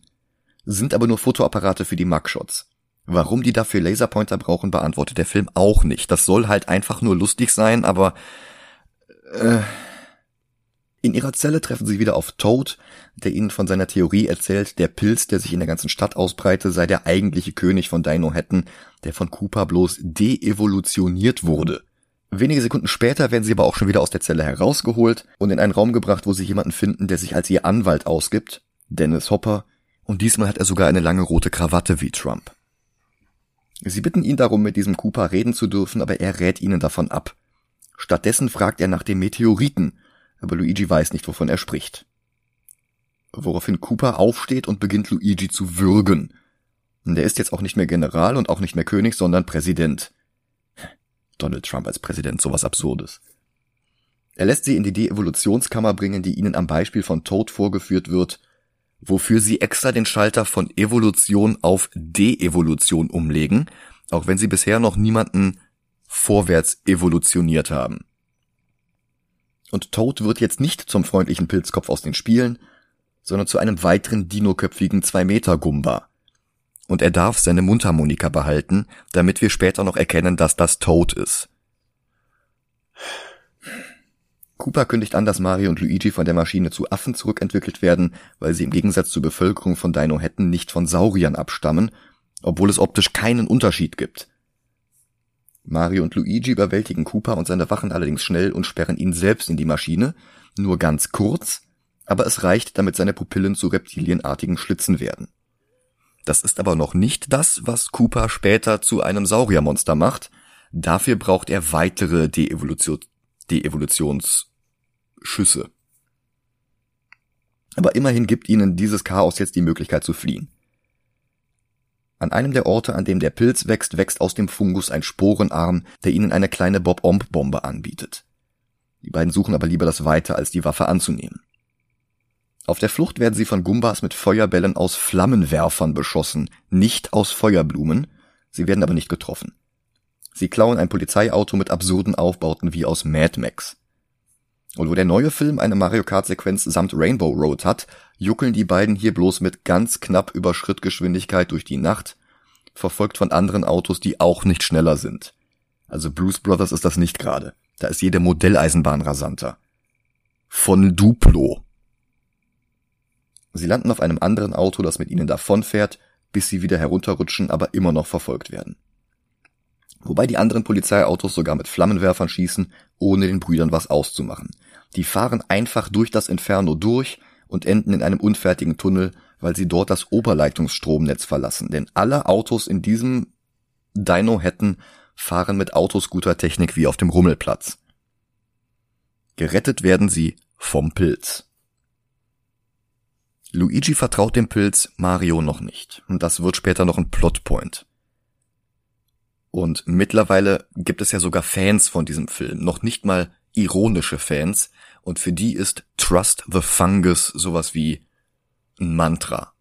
Sind aber nur Fotoapparate für die Mugshots. Warum die dafür Laserpointer brauchen, beantwortet der Film auch nicht. Das soll halt einfach nur lustig sein, aber äh, in ihrer Zelle treffen sie wieder auf Toad, der ihnen von seiner Theorie erzählt, der Pilz, der sich in der ganzen Stadt ausbreite, sei der eigentliche König von Dino Hatton, der von Cooper bloß deevolutioniert wurde. Wenige Sekunden später werden sie aber auch schon wieder aus der Zelle herausgeholt und in einen Raum gebracht, wo sie jemanden finden, der sich als ihr Anwalt ausgibt, Dennis Hopper, und diesmal hat er sogar eine lange rote Krawatte wie Trump. Sie bitten ihn darum, mit diesem Cooper reden zu dürfen, aber er rät ihnen davon ab. Stattdessen fragt er nach dem Meteoriten, aber Luigi weiß nicht, wovon er spricht. Woraufhin Cooper aufsteht und beginnt Luigi zu würgen. Der ist jetzt auch nicht mehr General und auch nicht mehr König, sondern Präsident. Donald Trump als Präsident, sowas Absurdes. Er lässt sie in die Deevolutionskammer bringen, die ihnen am Beispiel von Toad vorgeführt wird, wofür sie extra den Schalter von Evolution auf Deevolution umlegen, auch wenn sie bisher noch niemanden vorwärts evolutioniert haben. Und Toad wird jetzt nicht zum freundlichen Pilzkopf aus den Spielen, sondern zu einem weiteren dinoköpfigen 2-Meter-Gumba. Und er darf seine Mundharmonika behalten, damit wir später noch erkennen, dass das Toad ist. Cooper kündigt an, dass Mario und Luigi von der Maschine zu Affen zurückentwickelt werden, weil sie im Gegensatz zur Bevölkerung von Dino Hätten nicht von Sauriern abstammen, obwohl es optisch keinen Unterschied gibt. Mario und Luigi überwältigen Cooper und seine Wachen allerdings schnell und sperren ihn selbst in die Maschine, nur ganz kurz, aber es reicht, damit seine Pupillen zu reptilienartigen Schlitzen werden. Das ist aber noch nicht das, was Cooper später zu einem Sauriermonster macht. Dafür braucht er weitere Deevolution, Deevolutionsschüsse. Aber immerhin gibt ihnen dieses Chaos jetzt die Möglichkeit zu fliehen. An einem der Orte, an dem der Pilz wächst, wächst aus dem Fungus ein Sporenarm, der ihnen eine kleine Bob-Omb-Bombe anbietet. Die beiden suchen aber lieber das Weite, als die Waffe anzunehmen. Auf der Flucht werden sie von Gumbas mit Feuerbällen aus Flammenwerfern beschossen, nicht aus Feuerblumen, sie werden aber nicht getroffen. Sie klauen ein Polizeiauto mit absurden Aufbauten wie aus Mad Max. Und wo der neue Film eine Mario Kart Sequenz samt Rainbow Road hat, juckeln die beiden hier bloß mit ganz knapp über Schrittgeschwindigkeit durch die Nacht, verfolgt von anderen Autos, die auch nicht schneller sind. Also Bruce Brothers ist das nicht gerade. Da ist jede Modelleisenbahn rasanter. Von Duplo. Sie landen auf einem anderen Auto, das mit ihnen davonfährt, bis sie wieder herunterrutschen, aber immer noch verfolgt werden. Wobei die anderen Polizeiautos sogar mit Flammenwerfern schießen, ohne den Brüdern was auszumachen. Die fahren einfach durch das Inferno durch und enden in einem unfertigen Tunnel, weil sie dort das Oberleitungsstromnetz verlassen. Denn alle Autos in diesem Dino hätten fahren mit Autoscooter-Technik wie auf dem Rummelplatz. Gerettet werden sie vom Pilz. Luigi vertraut dem Pilz, Mario noch nicht. Und das wird später noch ein Plotpoint. Und mittlerweile gibt es ja sogar Fans von diesem Film, noch nicht mal ironische Fans, und für die ist Trust the Fungus sowas wie ein Mantra.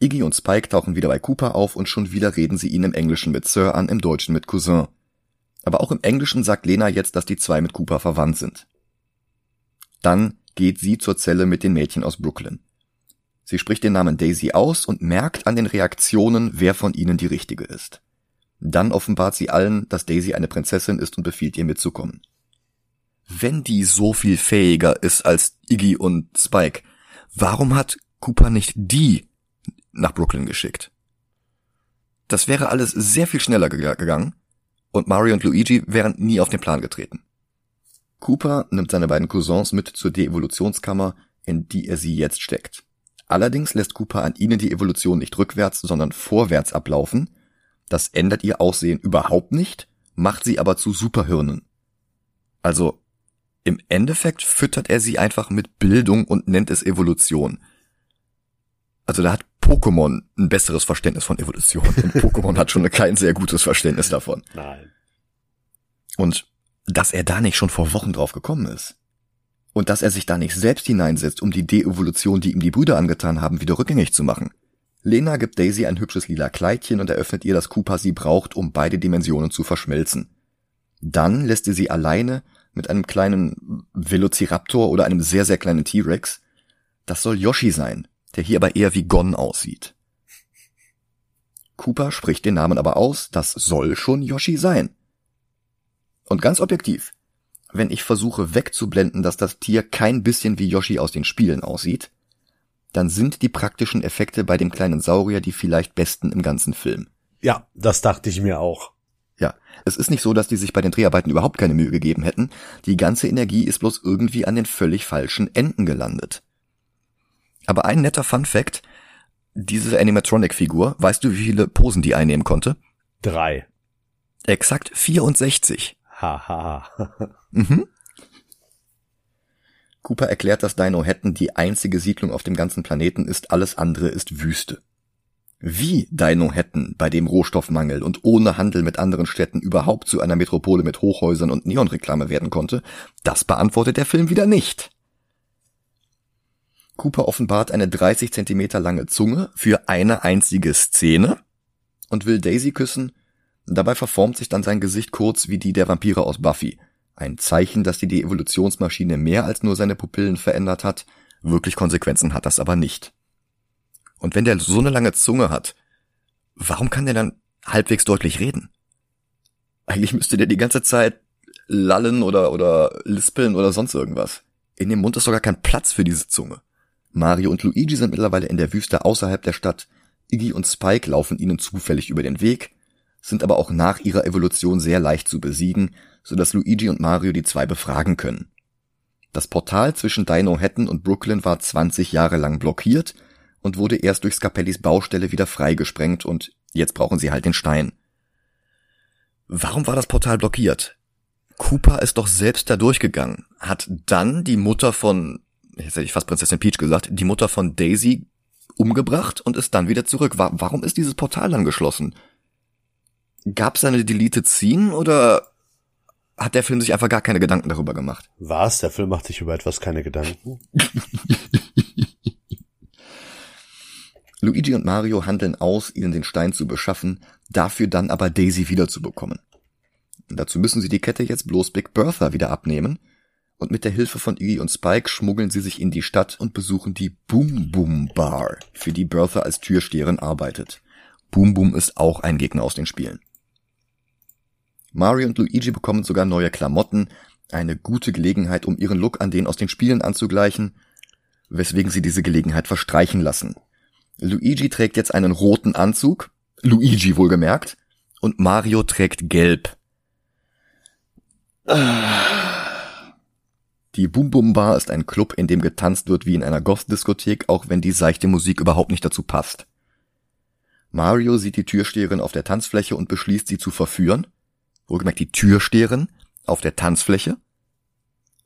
Iggy und Spike tauchen wieder bei Cooper auf und schon wieder reden sie ihn im Englischen mit Sir an, im Deutschen mit Cousin. Aber auch im Englischen sagt Lena jetzt, dass die zwei mit Cooper verwandt sind. Dann geht sie zur Zelle mit den Mädchen aus Brooklyn. Sie spricht den Namen Daisy aus und merkt an den Reaktionen, wer von ihnen die richtige ist. Dann offenbart sie allen, dass Daisy eine Prinzessin ist und befiehlt ihr mitzukommen. Wenn die so viel fähiger ist als Iggy und Spike, warum hat Cooper nicht die nach Brooklyn geschickt? Das wäre alles sehr viel schneller gegangen und Mario und Luigi wären nie auf den Plan getreten. Cooper nimmt seine beiden Cousins mit zur Deevolutionskammer, in die er sie jetzt steckt. Allerdings lässt Cooper an ihnen die Evolution nicht rückwärts, sondern vorwärts ablaufen. Das ändert ihr Aussehen überhaupt nicht, macht sie aber zu Superhirnen. Also im Endeffekt füttert er sie einfach mit Bildung und nennt es Evolution. Also da hat Pokémon ein besseres Verständnis von Evolution und Pokémon hat schon kein sehr gutes Verständnis davon. Nein. Und dass er da nicht schon vor Wochen drauf gekommen ist. Und dass er sich da nicht selbst hineinsetzt, um die Deevolution, die ihm die Brüder angetan haben, wieder rückgängig zu machen. Lena gibt Daisy ein hübsches lila Kleidchen und eröffnet ihr, dass Cooper sie braucht, um beide Dimensionen zu verschmelzen. Dann lässt er sie alleine mit einem kleinen Velociraptor oder einem sehr, sehr kleinen T-Rex. Das soll Yoshi sein, der hier aber eher wie Gon aussieht. Cooper spricht den Namen aber aus, das soll schon Yoshi sein. Und ganz objektiv, wenn ich versuche wegzublenden, dass das Tier kein bisschen wie Yoshi aus den Spielen aussieht, dann sind die praktischen Effekte bei dem kleinen Saurier die vielleicht besten im ganzen Film. Ja, das dachte ich mir auch. Ja, es ist nicht so, dass die sich bei den Dreharbeiten überhaupt keine Mühe gegeben hätten. Die ganze Energie ist bloß irgendwie an den völlig falschen Enden gelandet. Aber ein netter Fun Fact, diese Animatronic-Figur, weißt du, wie viele Posen die einnehmen konnte? Drei. Exakt 64. Haha. Mhm. Cooper erklärt, dass Dino Hatton die einzige Siedlung auf dem ganzen Planeten ist, alles andere ist Wüste. Wie Dino Hatton bei dem Rohstoffmangel und ohne Handel mit anderen Städten überhaupt zu einer Metropole mit Hochhäusern und Neonreklame werden konnte, das beantwortet der Film wieder nicht. Cooper offenbart eine 30 Zentimeter lange Zunge für eine einzige Szene und will Daisy küssen, Dabei verformt sich dann sein Gesicht kurz wie die der Vampire aus Buffy. Ein Zeichen, dass die Deevolutionsmaschine mehr als nur seine Pupillen verändert hat. Wirklich Konsequenzen hat das aber nicht. Und wenn der so eine lange Zunge hat, warum kann der dann halbwegs deutlich reden? Eigentlich müsste der die ganze Zeit lallen oder, oder lispeln oder sonst irgendwas. In dem Mund ist sogar kein Platz für diese Zunge. Mario und Luigi sind mittlerweile in der Wüste außerhalb der Stadt. Iggy und Spike laufen ihnen zufällig über den Weg, sind aber auch nach ihrer Evolution sehr leicht zu besiegen, sodass Luigi und Mario die zwei befragen können. Das Portal zwischen Dino Hatton und Brooklyn war 20 Jahre lang blockiert und wurde erst durch Scapellis Baustelle wieder freigesprengt und jetzt brauchen sie halt den Stein. Warum war das Portal blockiert? Cooper ist doch selbst da durchgegangen, hat dann die Mutter von, jetzt hätte ich fast Prinzessin Peach gesagt, die Mutter von Daisy umgebracht und ist dann wieder zurück. Warum ist dieses Portal dann geschlossen? Gab es eine Deleted Scene oder hat der Film sich einfach gar keine Gedanken darüber gemacht? Was? Der Film macht sich über etwas keine Gedanken? Luigi und Mario handeln aus, ihnen den Stein zu beschaffen, dafür dann aber Daisy wiederzubekommen. Dazu müssen sie die Kette jetzt bloß Big Bertha wieder abnehmen, und mit der Hilfe von Iggy und Spike schmuggeln sie sich in die Stadt und besuchen die Boom Boom Bar, für die Bertha als Türsteherin arbeitet. Boom Boom ist auch ein Gegner aus den Spielen. Mario und Luigi bekommen sogar neue Klamotten, eine gute Gelegenheit, um ihren Look an den aus den Spielen anzugleichen, weswegen sie diese Gelegenheit verstreichen lassen. Luigi trägt jetzt einen roten Anzug, Luigi wohlgemerkt, und Mario trägt gelb. Die Boom Boom Bar ist ein Club, in dem getanzt wird wie in einer Goth-Diskothek, auch wenn die seichte Musik überhaupt nicht dazu passt. Mario sieht die Türsteherin auf der Tanzfläche und beschließt, sie zu verführen. Wohlgemerkt die Türsteherin auf der Tanzfläche.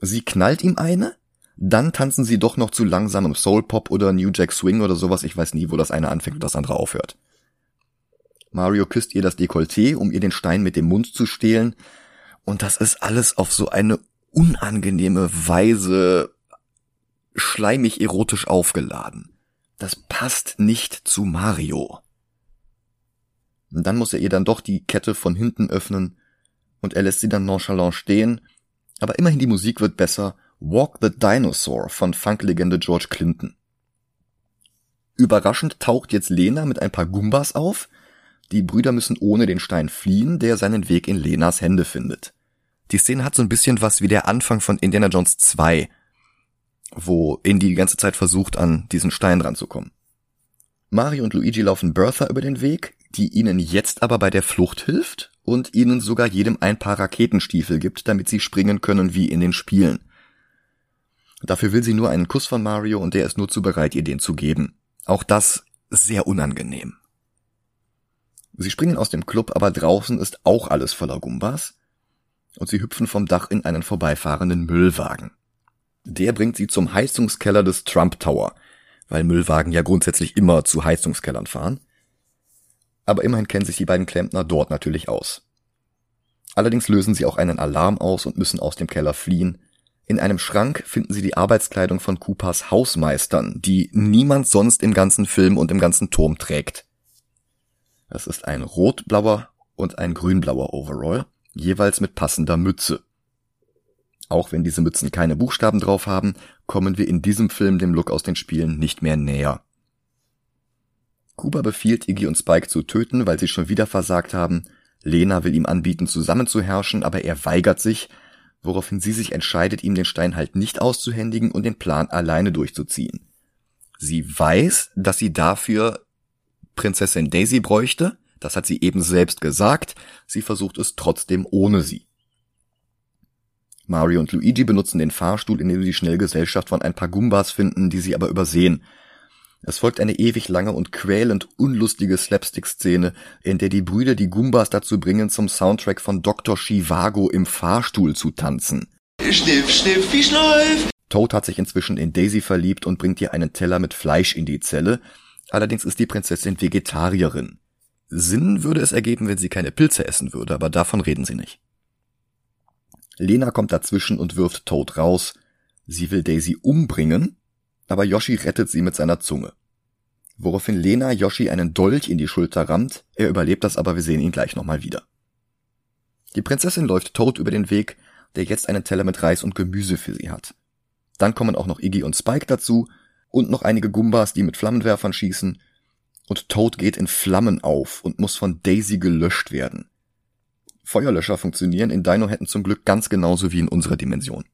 Sie knallt ihm eine, dann tanzen sie doch noch zu langsamem Soul Pop oder New Jack Swing oder sowas. Ich weiß nie, wo das eine anfängt und das andere aufhört. Mario küsst ihr das Dekolleté, um ihr den Stein mit dem Mund zu stehlen. Und das ist alles auf so eine unangenehme Weise schleimig erotisch aufgeladen. Das passt nicht zu Mario. Und dann muss er ihr dann doch die Kette von hinten öffnen und er lässt sie dann nonchalant stehen. Aber immerhin die Musik wird besser Walk the Dinosaur von Funklegende George Clinton. Überraschend taucht jetzt Lena mit ein paar Gumbas auf. Die Brüder müssen ohne den Stein fliehen, der seinen Weg in Lenas Hände findet. Die Szene hat so ein bisschen was wie der Anfang von Indiana Jones 2, wo Indy die ganze Zeit versucht, an diesen Stein ranzukommen. Mario und Luigi laufen Bertha über den Weg, die ihnen jetzt aber bei der Flucht hilft und ihnen sogar jedem ein paar Raketenstiefel gibt, damit sie springen können wie in den Spielen. Dafür will sie nur einen Kuss von Mario und der ist nur zu bereit, ihr den zu geben. Auch das sehr unangenehm. Sie springen aus dem Club, aber draußen ist auch alles voller Gumbas und sie hüpfen vom Dach in einen vorbeifahrenden Müllwagen. Der bringt sie zum Heizungskeller des Trump Tower, weil Müllwagen ja grundsätzlich immer zu Heizungskellern fahren. Aber immerhin kennen sich die beiden Klempner dort natürlich aus. Allerdings lösen sie auch einen Alarm aus und müssen aus dem Keller fliehen, in einem Schrank finden sie die Arbeitskleidung von Coopers Hausmeistern, die niemand sonst im ganzen Film und im ganzen Turm trägt. Es ist ein rotblauer und ein grünblauer Overall, jeweils mit passender Mütze. Auch wenn diese Mützen keine Buchstaben drauf haben, kommen wir in diesem Film dem Look aus den Spielen nicht mehr näher. Cooper befiehlt Iggy und Spike zu töten, weil sie schon wieder versagt haben. Lena will ihm anbieten, zusammenzuherrschen, aber er weigert sich, woraufhin sie sich entscheidet, ihm den Stein halt nicht auszuhändigen und den Plan alleine durchzuziehen. Sie weiß, dass sie dafür Prinzessin Daisy bräuchte, das hat sie eben selbst gesagt, sie versucht es trotzdem ohne sie. Mario und Luigi benutzen den Fahrstuhl, in dem sie schnell Gesellschaft von ein paar Gumbas finden, die sie aber übersehen. Es folgt eine ewig lange und quälend unlustige Slapstick-Szene, in der die Brüder die Gumbas dazu bringen, zum Soundtrack von Dr. Chivago im Fahrstuhl zu tanzen. Schniff, schniff, wie schneif! Toad hat sich inzwischen in Daisy verliebt und bringt ihr einen Teller mit Fleisch in die Zelle. Allerdings ist die Prinzessin Vegetarierin. Sinn würde es ergeben, wenn sie keine Pilze essen würde, aber davon reden sie nicht. Lena kommt dazwischen und wirft Toad raus. Sie will Daisy umbringen, aber Yoshi rettet sie mit seiner Zunge. Woraufhin Lena Yoshi einen Dolch in die Schulter rammt, er überlebt das aber, wir sehen ihn gleich nochmal wieder. Die Prinzessin läuft tot über den Weg, der jetzt einen Teller mit Reis und Gemüse für sie hat. Dann kommen auch noch Iggy und Spike dazu und noch einige Gumbas, die mit Flammenwerfern schießen, und Toad geht in Flammen auf und muss von Daisy gelöscht werden. Feuerlöscher funktionieren in Dino-Hätten zum Glück ganz genauso wie in unserer Dimension.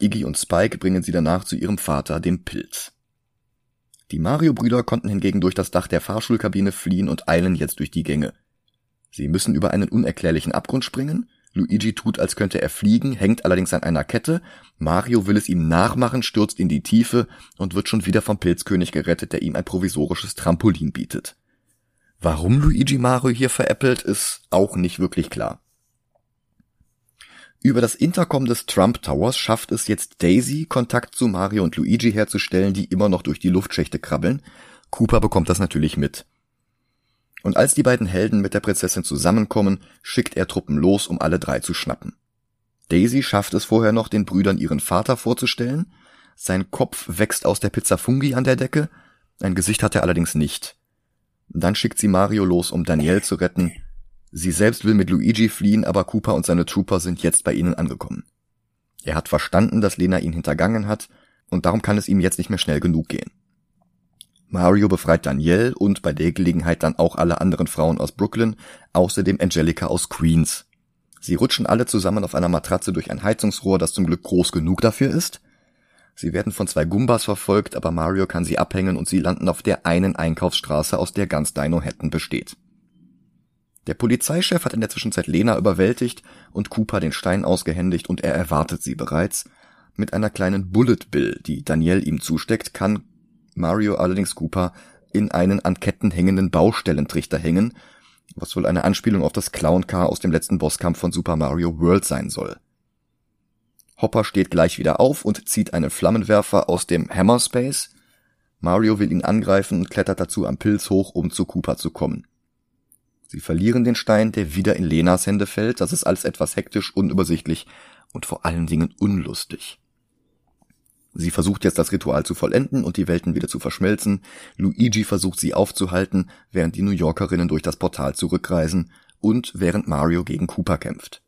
Iggy und Spike bringen sie danach zu ihrem Vater, dem Pilz. Die Mario-Brüder konnten hingegen durch das Dach der Fahrschulkabine fliehen und eilen jetzt durch die Gänge. Sie müssen über einen unerklärlichen Abgrund springen, Luigi tut, als könnte er fliegen, hängt allerdings an einer Kette, Mario will es ihm nachmachen, stürzt in die Tiefe und wird schon wieder vom Pilzkönig gerettet, der ihm ein provisorisches Trampolin bietet. Warum Luigi Mario hier veräppelt, ist auch nicht wirklich klar. Über das Intercom des Trump Towers schafft es jetzt Daisy, Kontakt zu Mario und Luigi herzustellen, die immer noch durch die Luftschächte krabbeln. Cooper bekommt das natürlich mit. Und als die beiden Helden mit der Prinzessin zusammenkommen, schickt er Truppen los, um alle drei zu schnappen. Daisy schafft es vorher noch, den Brüdern ihren Vater vorzustellen. Sein Kopf wächst aus der Pizza Fungi an der Decke, ein Gesicht hat er allerdings nicht. Dann schickt sie Mario los, um Danielle zu retten, Sie selbst will mit Luigi fliehen, aber Cooper und seine Trooper sind jetzt bei ihnen angekommen. Er hat verstanden, dass Lena ihn hintergangen hat, und darum kann es ihm jetzt nicht mehr schnell genug gehen. Mario befreit Danielle und bei der Gelegenheit dann auch alle anderen Frauen aus Brooklyn, außerdem Angelica aus Queens. Sie rutschen alle zusammen auf einer Matratze durch ein Heizungsrohr, das zum Glück groß genug dafür ist. Sie werden von zwei Gumbas verfolgt, aber Mario kann sie abhängen und sie landen auf der einen Einkaufsstraße, aus der ganz Dino Hatton besteht. Der Polizeichef hat in der Zwischenzeit Lena überwältigt und Cooper den Stein ausgehändigt und er erwartet sie bereits. Mit einer kleinen Bullet Bill, die Danielle ihm zusteckt, kann Mario allerdings Cooper in einen an Ketten hängenden Baustellentrichter hängen, was wohl eine Anspielung auf das Clown-Car aus dem letzten Bosskampf von Super Mario World sein soll. Hopper steht gleich wieder auf und zieht einen Flammenwerfer aus dem Hammer Space. Mario will ihn angreifen und klettert dazu am Pilz hoch, um zu Cooper zu kommen. Sie verlieren den Stein, der wieder in Lenas Hände fällt. Das ist alles etwas hektisch, unübersichtlich und vor allen Dingen unlustig. Sie versucht jetzt das Ritual zu vollenden und die Welten wieder zu verschmelzen. Luigi versucht sie aufzuhalten, während die New Yorkerinnen durch das Portal zurückreisen und während Mario gegen Cooper kämpft.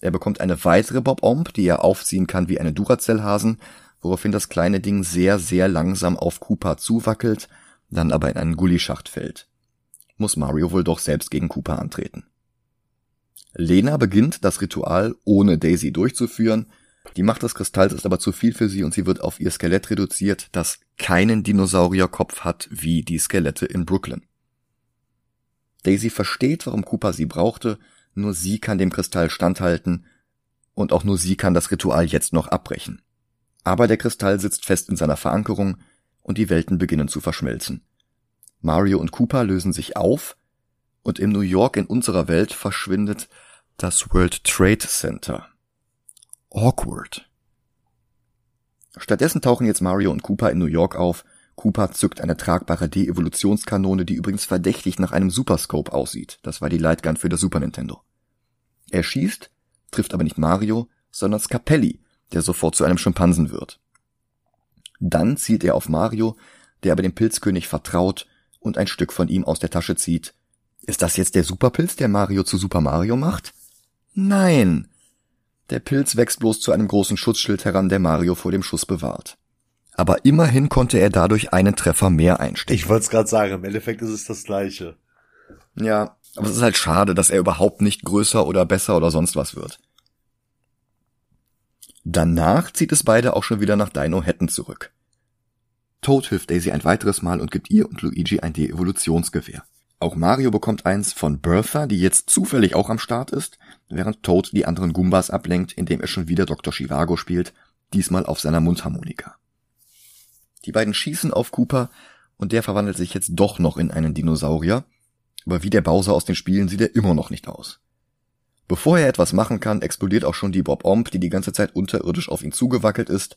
Er bekommt eine weitere Bob-Omb, die er aufziehen kann wie eine Duracell-Hasen, woraufhin das kleine Ding sehr, sehr langsam auf Cooper zuwackelt, dann aber in einen Gullischacht fällt muss Mario wohl doch selbst gegen Cooper antreten. Lena beginnt das Ritual ohne Daisy durchzuführen, die Macht des Kristalls ist aber zu viel für sie und sie wird auf ihr Skelett reduziert, das keinen Dinosaurierkopf hat wie die Skelette in Brooklyn. Daisy versteht, warum Cooper sie brauchte, nur sie kann dem Kristall standhalten und auch nur sie kann das Ritual jetzt noch abbrechen. Aber der Kristall sitzt fest in seiner Verankerung und die Welten beginnen zu verschmelzen. Mario und Cooper lösen sich auf und im New York in unserer Welt verschwindet das World Trade Center. Awkward. Stattdessen tauchen jetzt Mario und Cooper in New York auf. Cooper zückt eine tragbare De-Evolutionskanone, die übrigens verdächtig nach einem Superscope aussieht. Das war die Lightgun für das Super Nintendo. Er schießt, trifft aber nicht Mario, sondern Scapelli, der sofort zu einem Schimpansen wird. Dann zielt er auf Mario, der aber dem Pilzkönig vertraut und ein Stück von ihm aus der Tasche zieht. Ist das jetzt der Superpilz, der Mario zu Super Mario macht? Nein. Der Pilz wächst bloß zu einem großen Schutzschild heran, der Mario vor dem Schuss bewahrt. Aber immerhin konnte er dadurch einen Treffer mehr einstecken. Ich wollte es gerade sagen, im Endeffekt ist es das gleiche. Ja, aber es ist halt schade, dass er überhaupt nicht größer oder besser oder sonst was wird. Danach zieht es beide auch schon wieder nach Dino Hatton zurück. Toad hilft Daisy ein weiteres Mal und gibt ihr und Luigi ein De-Evolutionsgewehr. Auch Mario bekommt eins von Bertha, die jetzt zufällig auch am Start ist, während Toad die anderen Goombas ablenkt, indem er schon wieder Dr. Chivago spielt, diesmal auf seiner Mundharmonika. Die beiden schießen auf Cooper und der verwandelt sich jetzt doch noch in einen Dinosaurier, aber wie der Bowser aus den Spielen sieht er immer noch nicht aus. Bevor er etwas machen kann, explodiert auch schon die Bob-Omb, die die ganze Zeit unterirdisch auf ihn zugewackelt ist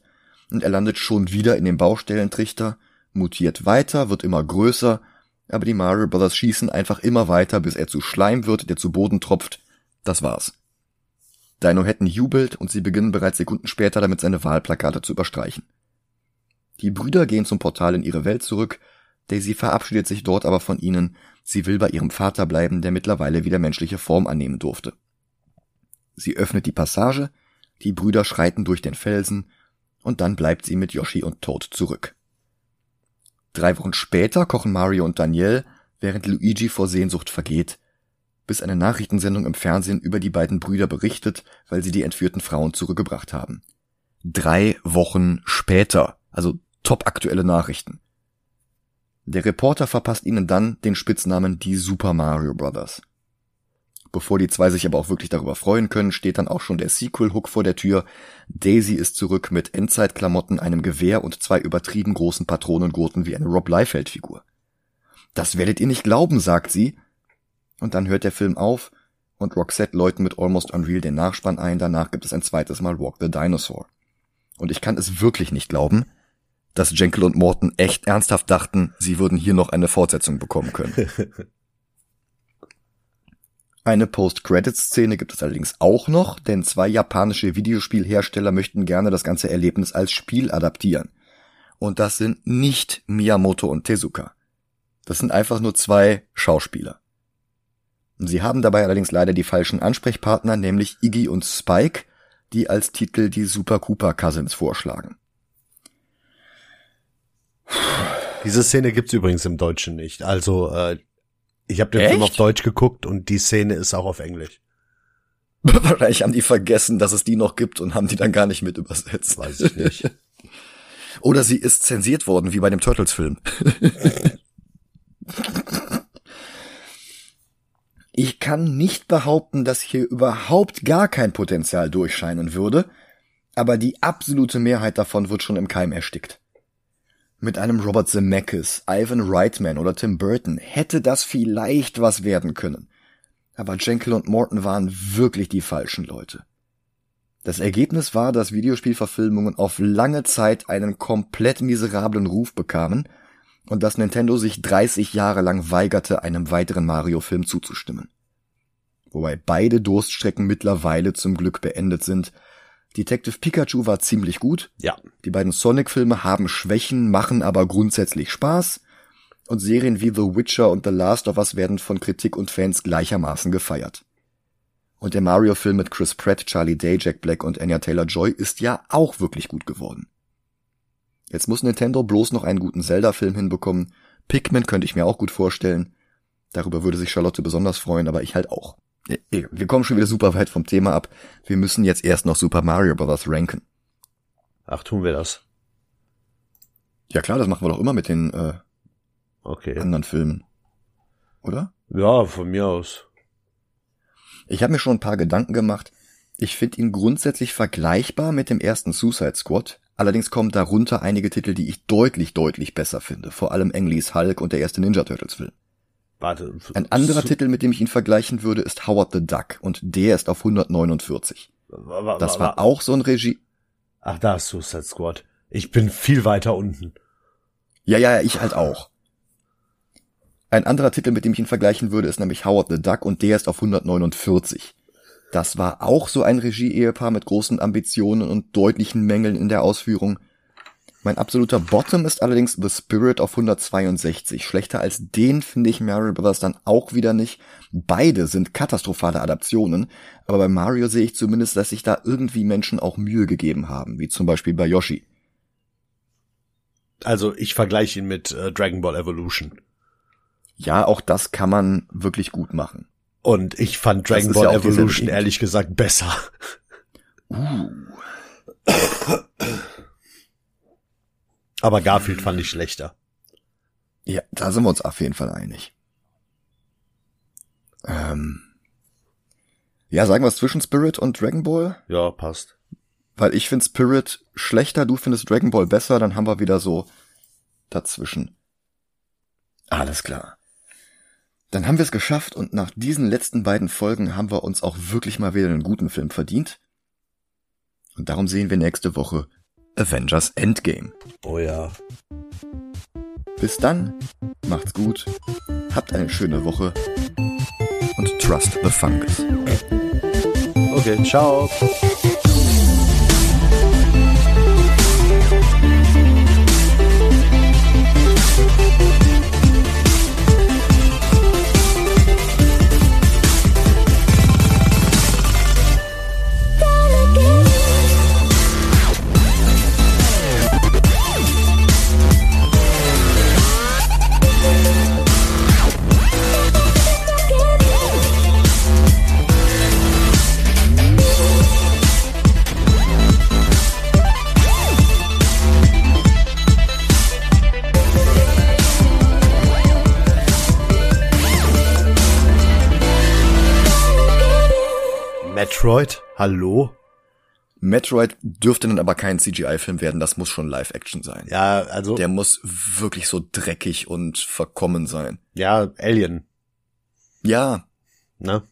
und er landet schon wieder in dem Baustellentrichter, mutiert weiter, wird immer größer, aber die Mario Brothers schießen einfach immer weiter, bis er zu Schleim wird, der zu Boden tropft. Das war's. Dino Hatton jubelt und sie beginnen bereits Sekunden später damit seine Wahlplakate zu überstreichen. Die Brüder gehen zum Portal in ihre Welt zurück, Daisy verabschiedet sich dort aber von ihnen, sie will bei ihrem Vater bleiben, der mittlerweile wieder menschliche Form annehmen durfte. Sie öffnet die Passage, die Brüder schreiten durch den Felsen und dann bleibt sie mit Yoshi und Toad zurück. Drei Wochen später kochen Mario und Danielle, während Luigi vor Sehnsucht vergeht. bis eine Nachrichtensendung im Fernsehen über die beiden Brüder berichtet, weil sie die entführten Frauen zurückgebracht haben. Drei Wochen später, also top aktuelle Nachrichten. Der Reporter verpasst ihnen dann den Spitznamen die Super Mario Brothers. Bevor die zwei sich aber auch wirklich darüber freuen können, steht dann auch schon der Sequel-Hook vor der Tür. Daisy ist zurück mit Endzeitklamotten, einem Gewehr und zwei übertrieben großen Patronengurten wie eine Rob Liefeld-Figur. Das werdet ihr nicht glauben, sagt sie. Und dann hört der Film auf und Roxette läuten mit Almost Unreal den Nachspann ein. Danach gibt es ein zweites Mal Walk the Dinosaur. Und ich kann es wirklich nicht glauben, dass Jenkel und Morton echt ernsthaft dachten, sie würden hier noch eine Fortsetzung bekommen können. Eine Post-Credits-Szene gibt es allerdings auch noch, denn zwei japanische Videospielhersteller möchten gerne das ganze Erlebnis als Spiel adaptieren. Und das sind nicht Miyamoto und Tezuka. Das sind einfach nur zwei Schauspieler. Sie haben dabei allerdings leider die falschen Ansprechpartner, nämlich Iggy und Spike, die als Titel die Super Cooper Cousins vorschlagen. Diese Szene gibt's übrigens im Deutschen nicht. Also äh, ich habe den Echt? Film auf Deutsch geguckt und die Szene ist auch auf Englisch. Wahrscheinlich haben die vergessen, dass es die noch gibt und haben die dann gar nicht mit übersetzt. Weiß ich nicht. Oder sie ist zensiert worden, wie bei dem Turtles-Film. ich kann nicht behaupten, dass hier überhaupt gar kein Potenzial durchscheinen würde, aber die absolute Mehrheit davon wird schon im Keim erstickt. Mit einem Robert Zemeckis, Ivan Reitman oder Tim Burton hätte das vielleicht was werden können. Aber Jekyll und Morton waren wirklich die falschen Leute. Das Ergebnis war, dass Videospielverfilmungen auf lange Zeit einen komplett miserablen Ruf bekamen und dass Nintendo sich 30 Jahre lang weigerte, einem weiteren Mario-Film zuzustimmen. Wobei beide Durststrecken mittlerweile zum Glück beendet sind Detective Pikachu war ziemlich gut. Ja. Die beiden Sonic-Filme haben Schwächen, machen aber grundsätzlich Spaß. Und Serien wie The Witcher und The Last of Us werden von Kritik und Fans gleichermaßen gefeiert. Und der Mario-Film mit Chris Pratt, Charlie Day, Jack Black und Anya Taylor-Joy ist ja auch wirklich gut geworden. Jetzt muss Nintendo bloß noch einen guten Zelda-Film hinbekommen. Pikmin könnte ich mir auch gut vorstellen. Darüber würde sich Charlotte besonders freuen, aber ich halt auch. Wir kommen schon wieder super weit vom Thema ab. Wir müssen jetzt erst noch Super Mario Bros. ranken. Ach, tun wir das? Ja klar, das machen wir doch immer mit den äh, okay. anderen Filmen. Oder? Ja, von mir aus. Ich habe mir schon ein paar Gedanken gemacht. Ich finde ihn grundsätzlich vergleichbar mit dem ersten Suicide Squad. Allerdings kommen darunter einige Titel, die ich deutlich, deutlich besser finde. Vor allem Englis Hulk und der erste Ninja Turtles Film. Warte. Ein anderer Titel, mit dem ich ihn vergleichen würde, ist Howard the Duck und der ist auf 149. Das war auch so ein Regie. Ach, da ist Suicide Squad. Ich bin viel weiter unten. Ja, ja, ich halt auch. Ein anderer Titel, mit dem ich ihn vergleichen würde, ist nämlich Howard the Duck und der ist auf 149. Das war auch so ein Regie-Ehepaar mit großen Ambitionen und deutlichen Mängeln in der Ausführung. Mein absoluter Bottom ist allerdings The Spirit auf 162. Schlechter als den finde ich Mario Bros. dann auch wieder nicht. Beide sind katastrophale Adaptionen, aber bei Mario sehe ich zumindest, dass sich da irgendwie Menschen auch Mühe gegeben haben, wie zum Beispiel bei Yoshi. Also ich vergleiche ihn mit äh, Dragon Ball Evolution. Ja, auch das kann man wirklich gut machen. Und ich fand Dragon Ball ja Evolution ehrlich gesagt besser. Uh. Aber Garfield fand ich schlechter. Ja, da sind wir uns auf jeden Fall einig. Ähm, ja, sagen wir es zwischen Spirit und Dragon Ball? Ja, passt. Weil ich finde Spirit schlechter, du findest Dragon Ball besser, dann haben wir wieder so dazwischen. Alles klar. Dann haben wir es geschafft und nach diesen letzten beiden Folgen haben wir uns auch wirklich mal wieder einen guten Film verdient. Und darum sehen wir nächste Woche Avengers Endgame. Oh ja. Bis dann, macht's gut, habt eine schöne Woche und trust the fungus. Okay, ciao. Metroid? Hallo? Metroid dürfte dann aber kein CGI-Film werden, das muss schon Live-Action sein. Ja, also. Der muss wirklich so dreckig und verkommen sein. Ja, Alien. Ja. Ne?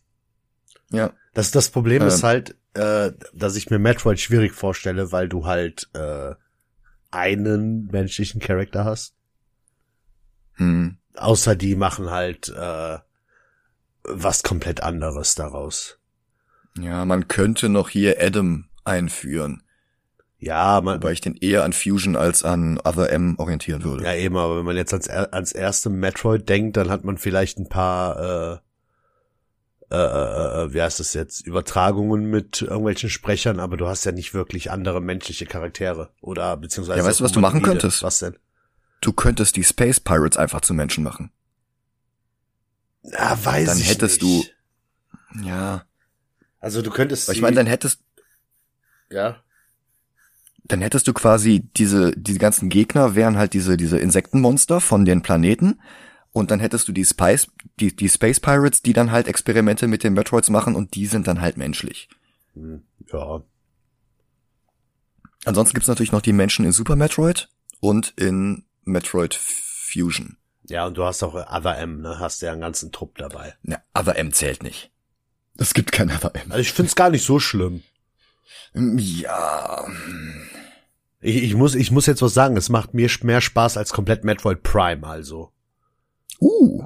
Ja. Das, das Problem Ähm. ist halt, äh, dass ich mir Metroid schwierig vorstelle, weil du halt äh, einen menschlichen Charakter hast. Hm. Außer die machen halt äh, was komplett anderes daraus. Ja, man könnte noch hier Adam einführen, Ja, man, wobei ich den eher an Fusion als an Other M orientieren würde. ja eben, aber wenn man jetzt ans, ans erste Metroid denkt, dann hat man vielleicht ein paar, äh, äh, äh, äh, wie heißt das jetzt, Übertragungen mit irgendwelchen Sprechern, aber du hast ja nicht wirklich andere menschliche Charaktere oder beziehungsweise. Ja, weißt du, was du machen könntest? Was denn? Du könntest die Space Pirates einfach zu Menschen machen. Ja, weiß Dann ich hättest nicht. du- Ja. Also du könntest. Weil ich meine, dann hättest, ja. dann hättest du quasi diese, diese ganzen Gegner wären halt diese, diese Insektenmonster von den Planeten. Und dann hättest du die Spice, die, die Space Pirates, die dann halt Experimente mit den Metroids machen und die sind dann halt menschlich. Hm, Ja. Ansonsten gibt's natürlich noch die Menschen in Super Metroid und in Metroid Fusion. Ja, und du hast auch Other M, ne? Hast ja einen ganzen Trupp dabei. Na, Other M zählt nicht. Es gibt kein Other M. Also ich find's gar nicht so schlimm. Ja. Ich, ich muss, ich muss jetzt was sagen. Es macht mir mehr Spaß als komplett Metroid Prime, also. Uh.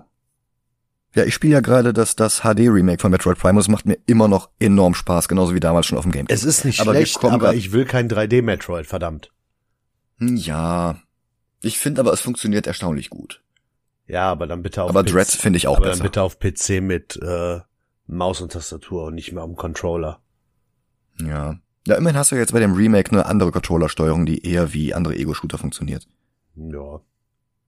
Ja, ich spiele ja gerade das, das HD-Remake von Metroid Prime und es macht mir immer noch enorm Spaß, genauso wie damals schon auf dem Game. Es ist nicht Aber schlecht, aber ich will kein 3D-Metroid, verdammt. Hm, Ja. Ich finde aber, es funktioniert erstaunlich gut. Ja, aber dann bitte auf Aber PC Dread finde ich auch aber besser. dann bitte auf PC mit äh, Maus und Tastatur und nicht mehr am Controller. Ja. Ja, immerhin hast du jetzt bei dem Remake eine andere Controllersteuerung, die eher wie andere Ego-Shooter funktioniert. Ja.